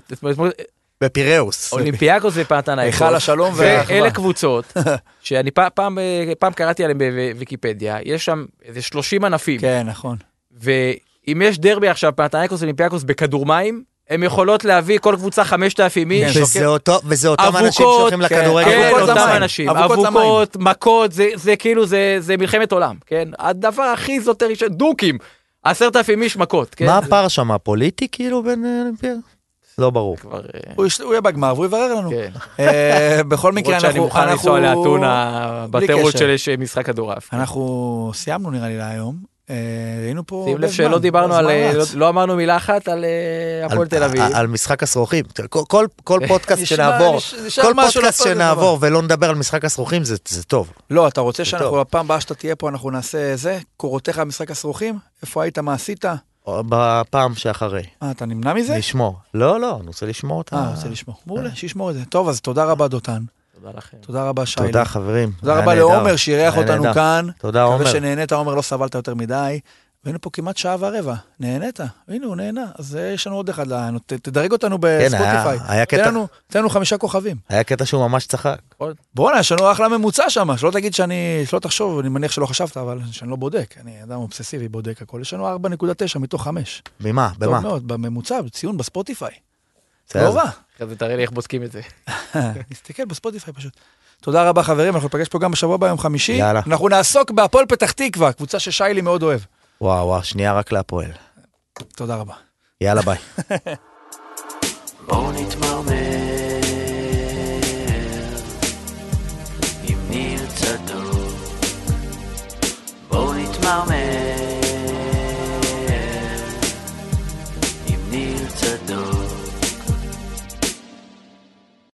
בפיראוס. אולימפיאקוס ופנאתינייקוס. היכל השלום והאחווה. ואלה קבוצות שאני פעם, פעם, קראתי עליהם בוויקיפדיה, יש שם איזה 30 ענפים. כן, נכון. ואם יש דרבי עכשיו, פנתנייקוס ואולימפיאקוס בכדור מים, הן יכולות להביא כל קבוצה 5,000 איש. כן, וזה אותו- וזה אותם אבוקות, אנשים שהולכים כן, לכדורגל. כן, אבוקות אותם. אנשים, אבוקות. אבוקות, מכות, זה, זה כאילו, זה, זה מלחמת עולם, כן? הדבר הכי זוטרי דוקים, עשרת אלפים איש מכות, כן? מה הפער שם, הפוליטי כאילו בין אה, אולימפיאדה? לא ברור. כבר, אה, הוא יש- הוא יהיה בגמר והוא יברר לנו. כן. אה, בכל מקרה, למרות שאני אנחנו... מוכן לנסוע אנחנו- לאתונה בתירוץ. של יש משחק כדורעף. אנחנו סיימנו נראה לי להיום. אה, היינו פה... שים לב שלא דיברנו על, הזמן לא- אמרנו מילה אחת על אה, הפועל על- תל אביב. על- על משחק הסרוכים. כל- כל- כל פודקאסט שנעבור, כל פודקאסט שנעבור ולא נדבר על משחק הסרוכים זה זה טוב. לא, אתה רוצה שאנחנו. הפעם הבאה שאתה תהיה פה, אנחנו נעשה זה? קורותיך במשחק הסרוכים? איפה היית, מה עשית? בפעם שאחרי. אה, אתה נמנע מזה? נשמור. לא, לא, אני רוצה לשמור אותה. אה, רוצה לשמור. מעולה, שישמור את זה. טוב, אז תודה רבה, דותן. תודה לכם. תודה רבה, שיילי. תודה חברים. תודה רבה. לעומר שאירח אותנו נהדר. כאן. תודה עומר. מקווה שנהנית, עומר, לא סבלת יותר מדי. והיינו פה כמעט שעה ורבע. נהנית? הנה, הוא נהנה. אז אה, יש לנו עוד אחד לענות. ת- תדרג אותנו בספוטיפיי. כן, היה- היה תן קטע- לנו- תן לנו חמישה כוכבים. היה קטע שהוא ממש צחק. בואנה, יש לנו אחלה ממוצע שם, שלא תגיד שאני, שלא תחשוב, אני מניח שלא חשבת, אבל שאני לא בודק. אני אדם אובססיבי, בודק הכל. יש לנו 4.9 מתוך 5. ממה? טוב במה? מאוד, בממוצע, בציון בספוטיפיי. לא רע. אחרי זה תראה לי איך בודקים את זה. נסתכל בספוטיפיי פשוט. תודה רבה חברים, אנחנו ניפגש פה גם בשבוע הבא, יום חמישי. יאללה. אנחנו נעסוק בהפועל פתח תקווה, קבוצה ששיילי מאוד אוהב. וואו, וואו, שנייה רק להפועל. תודה רבה. יאללה, ביי. בואו נתמרמר עם ניר צדוק. בואו נתמרמר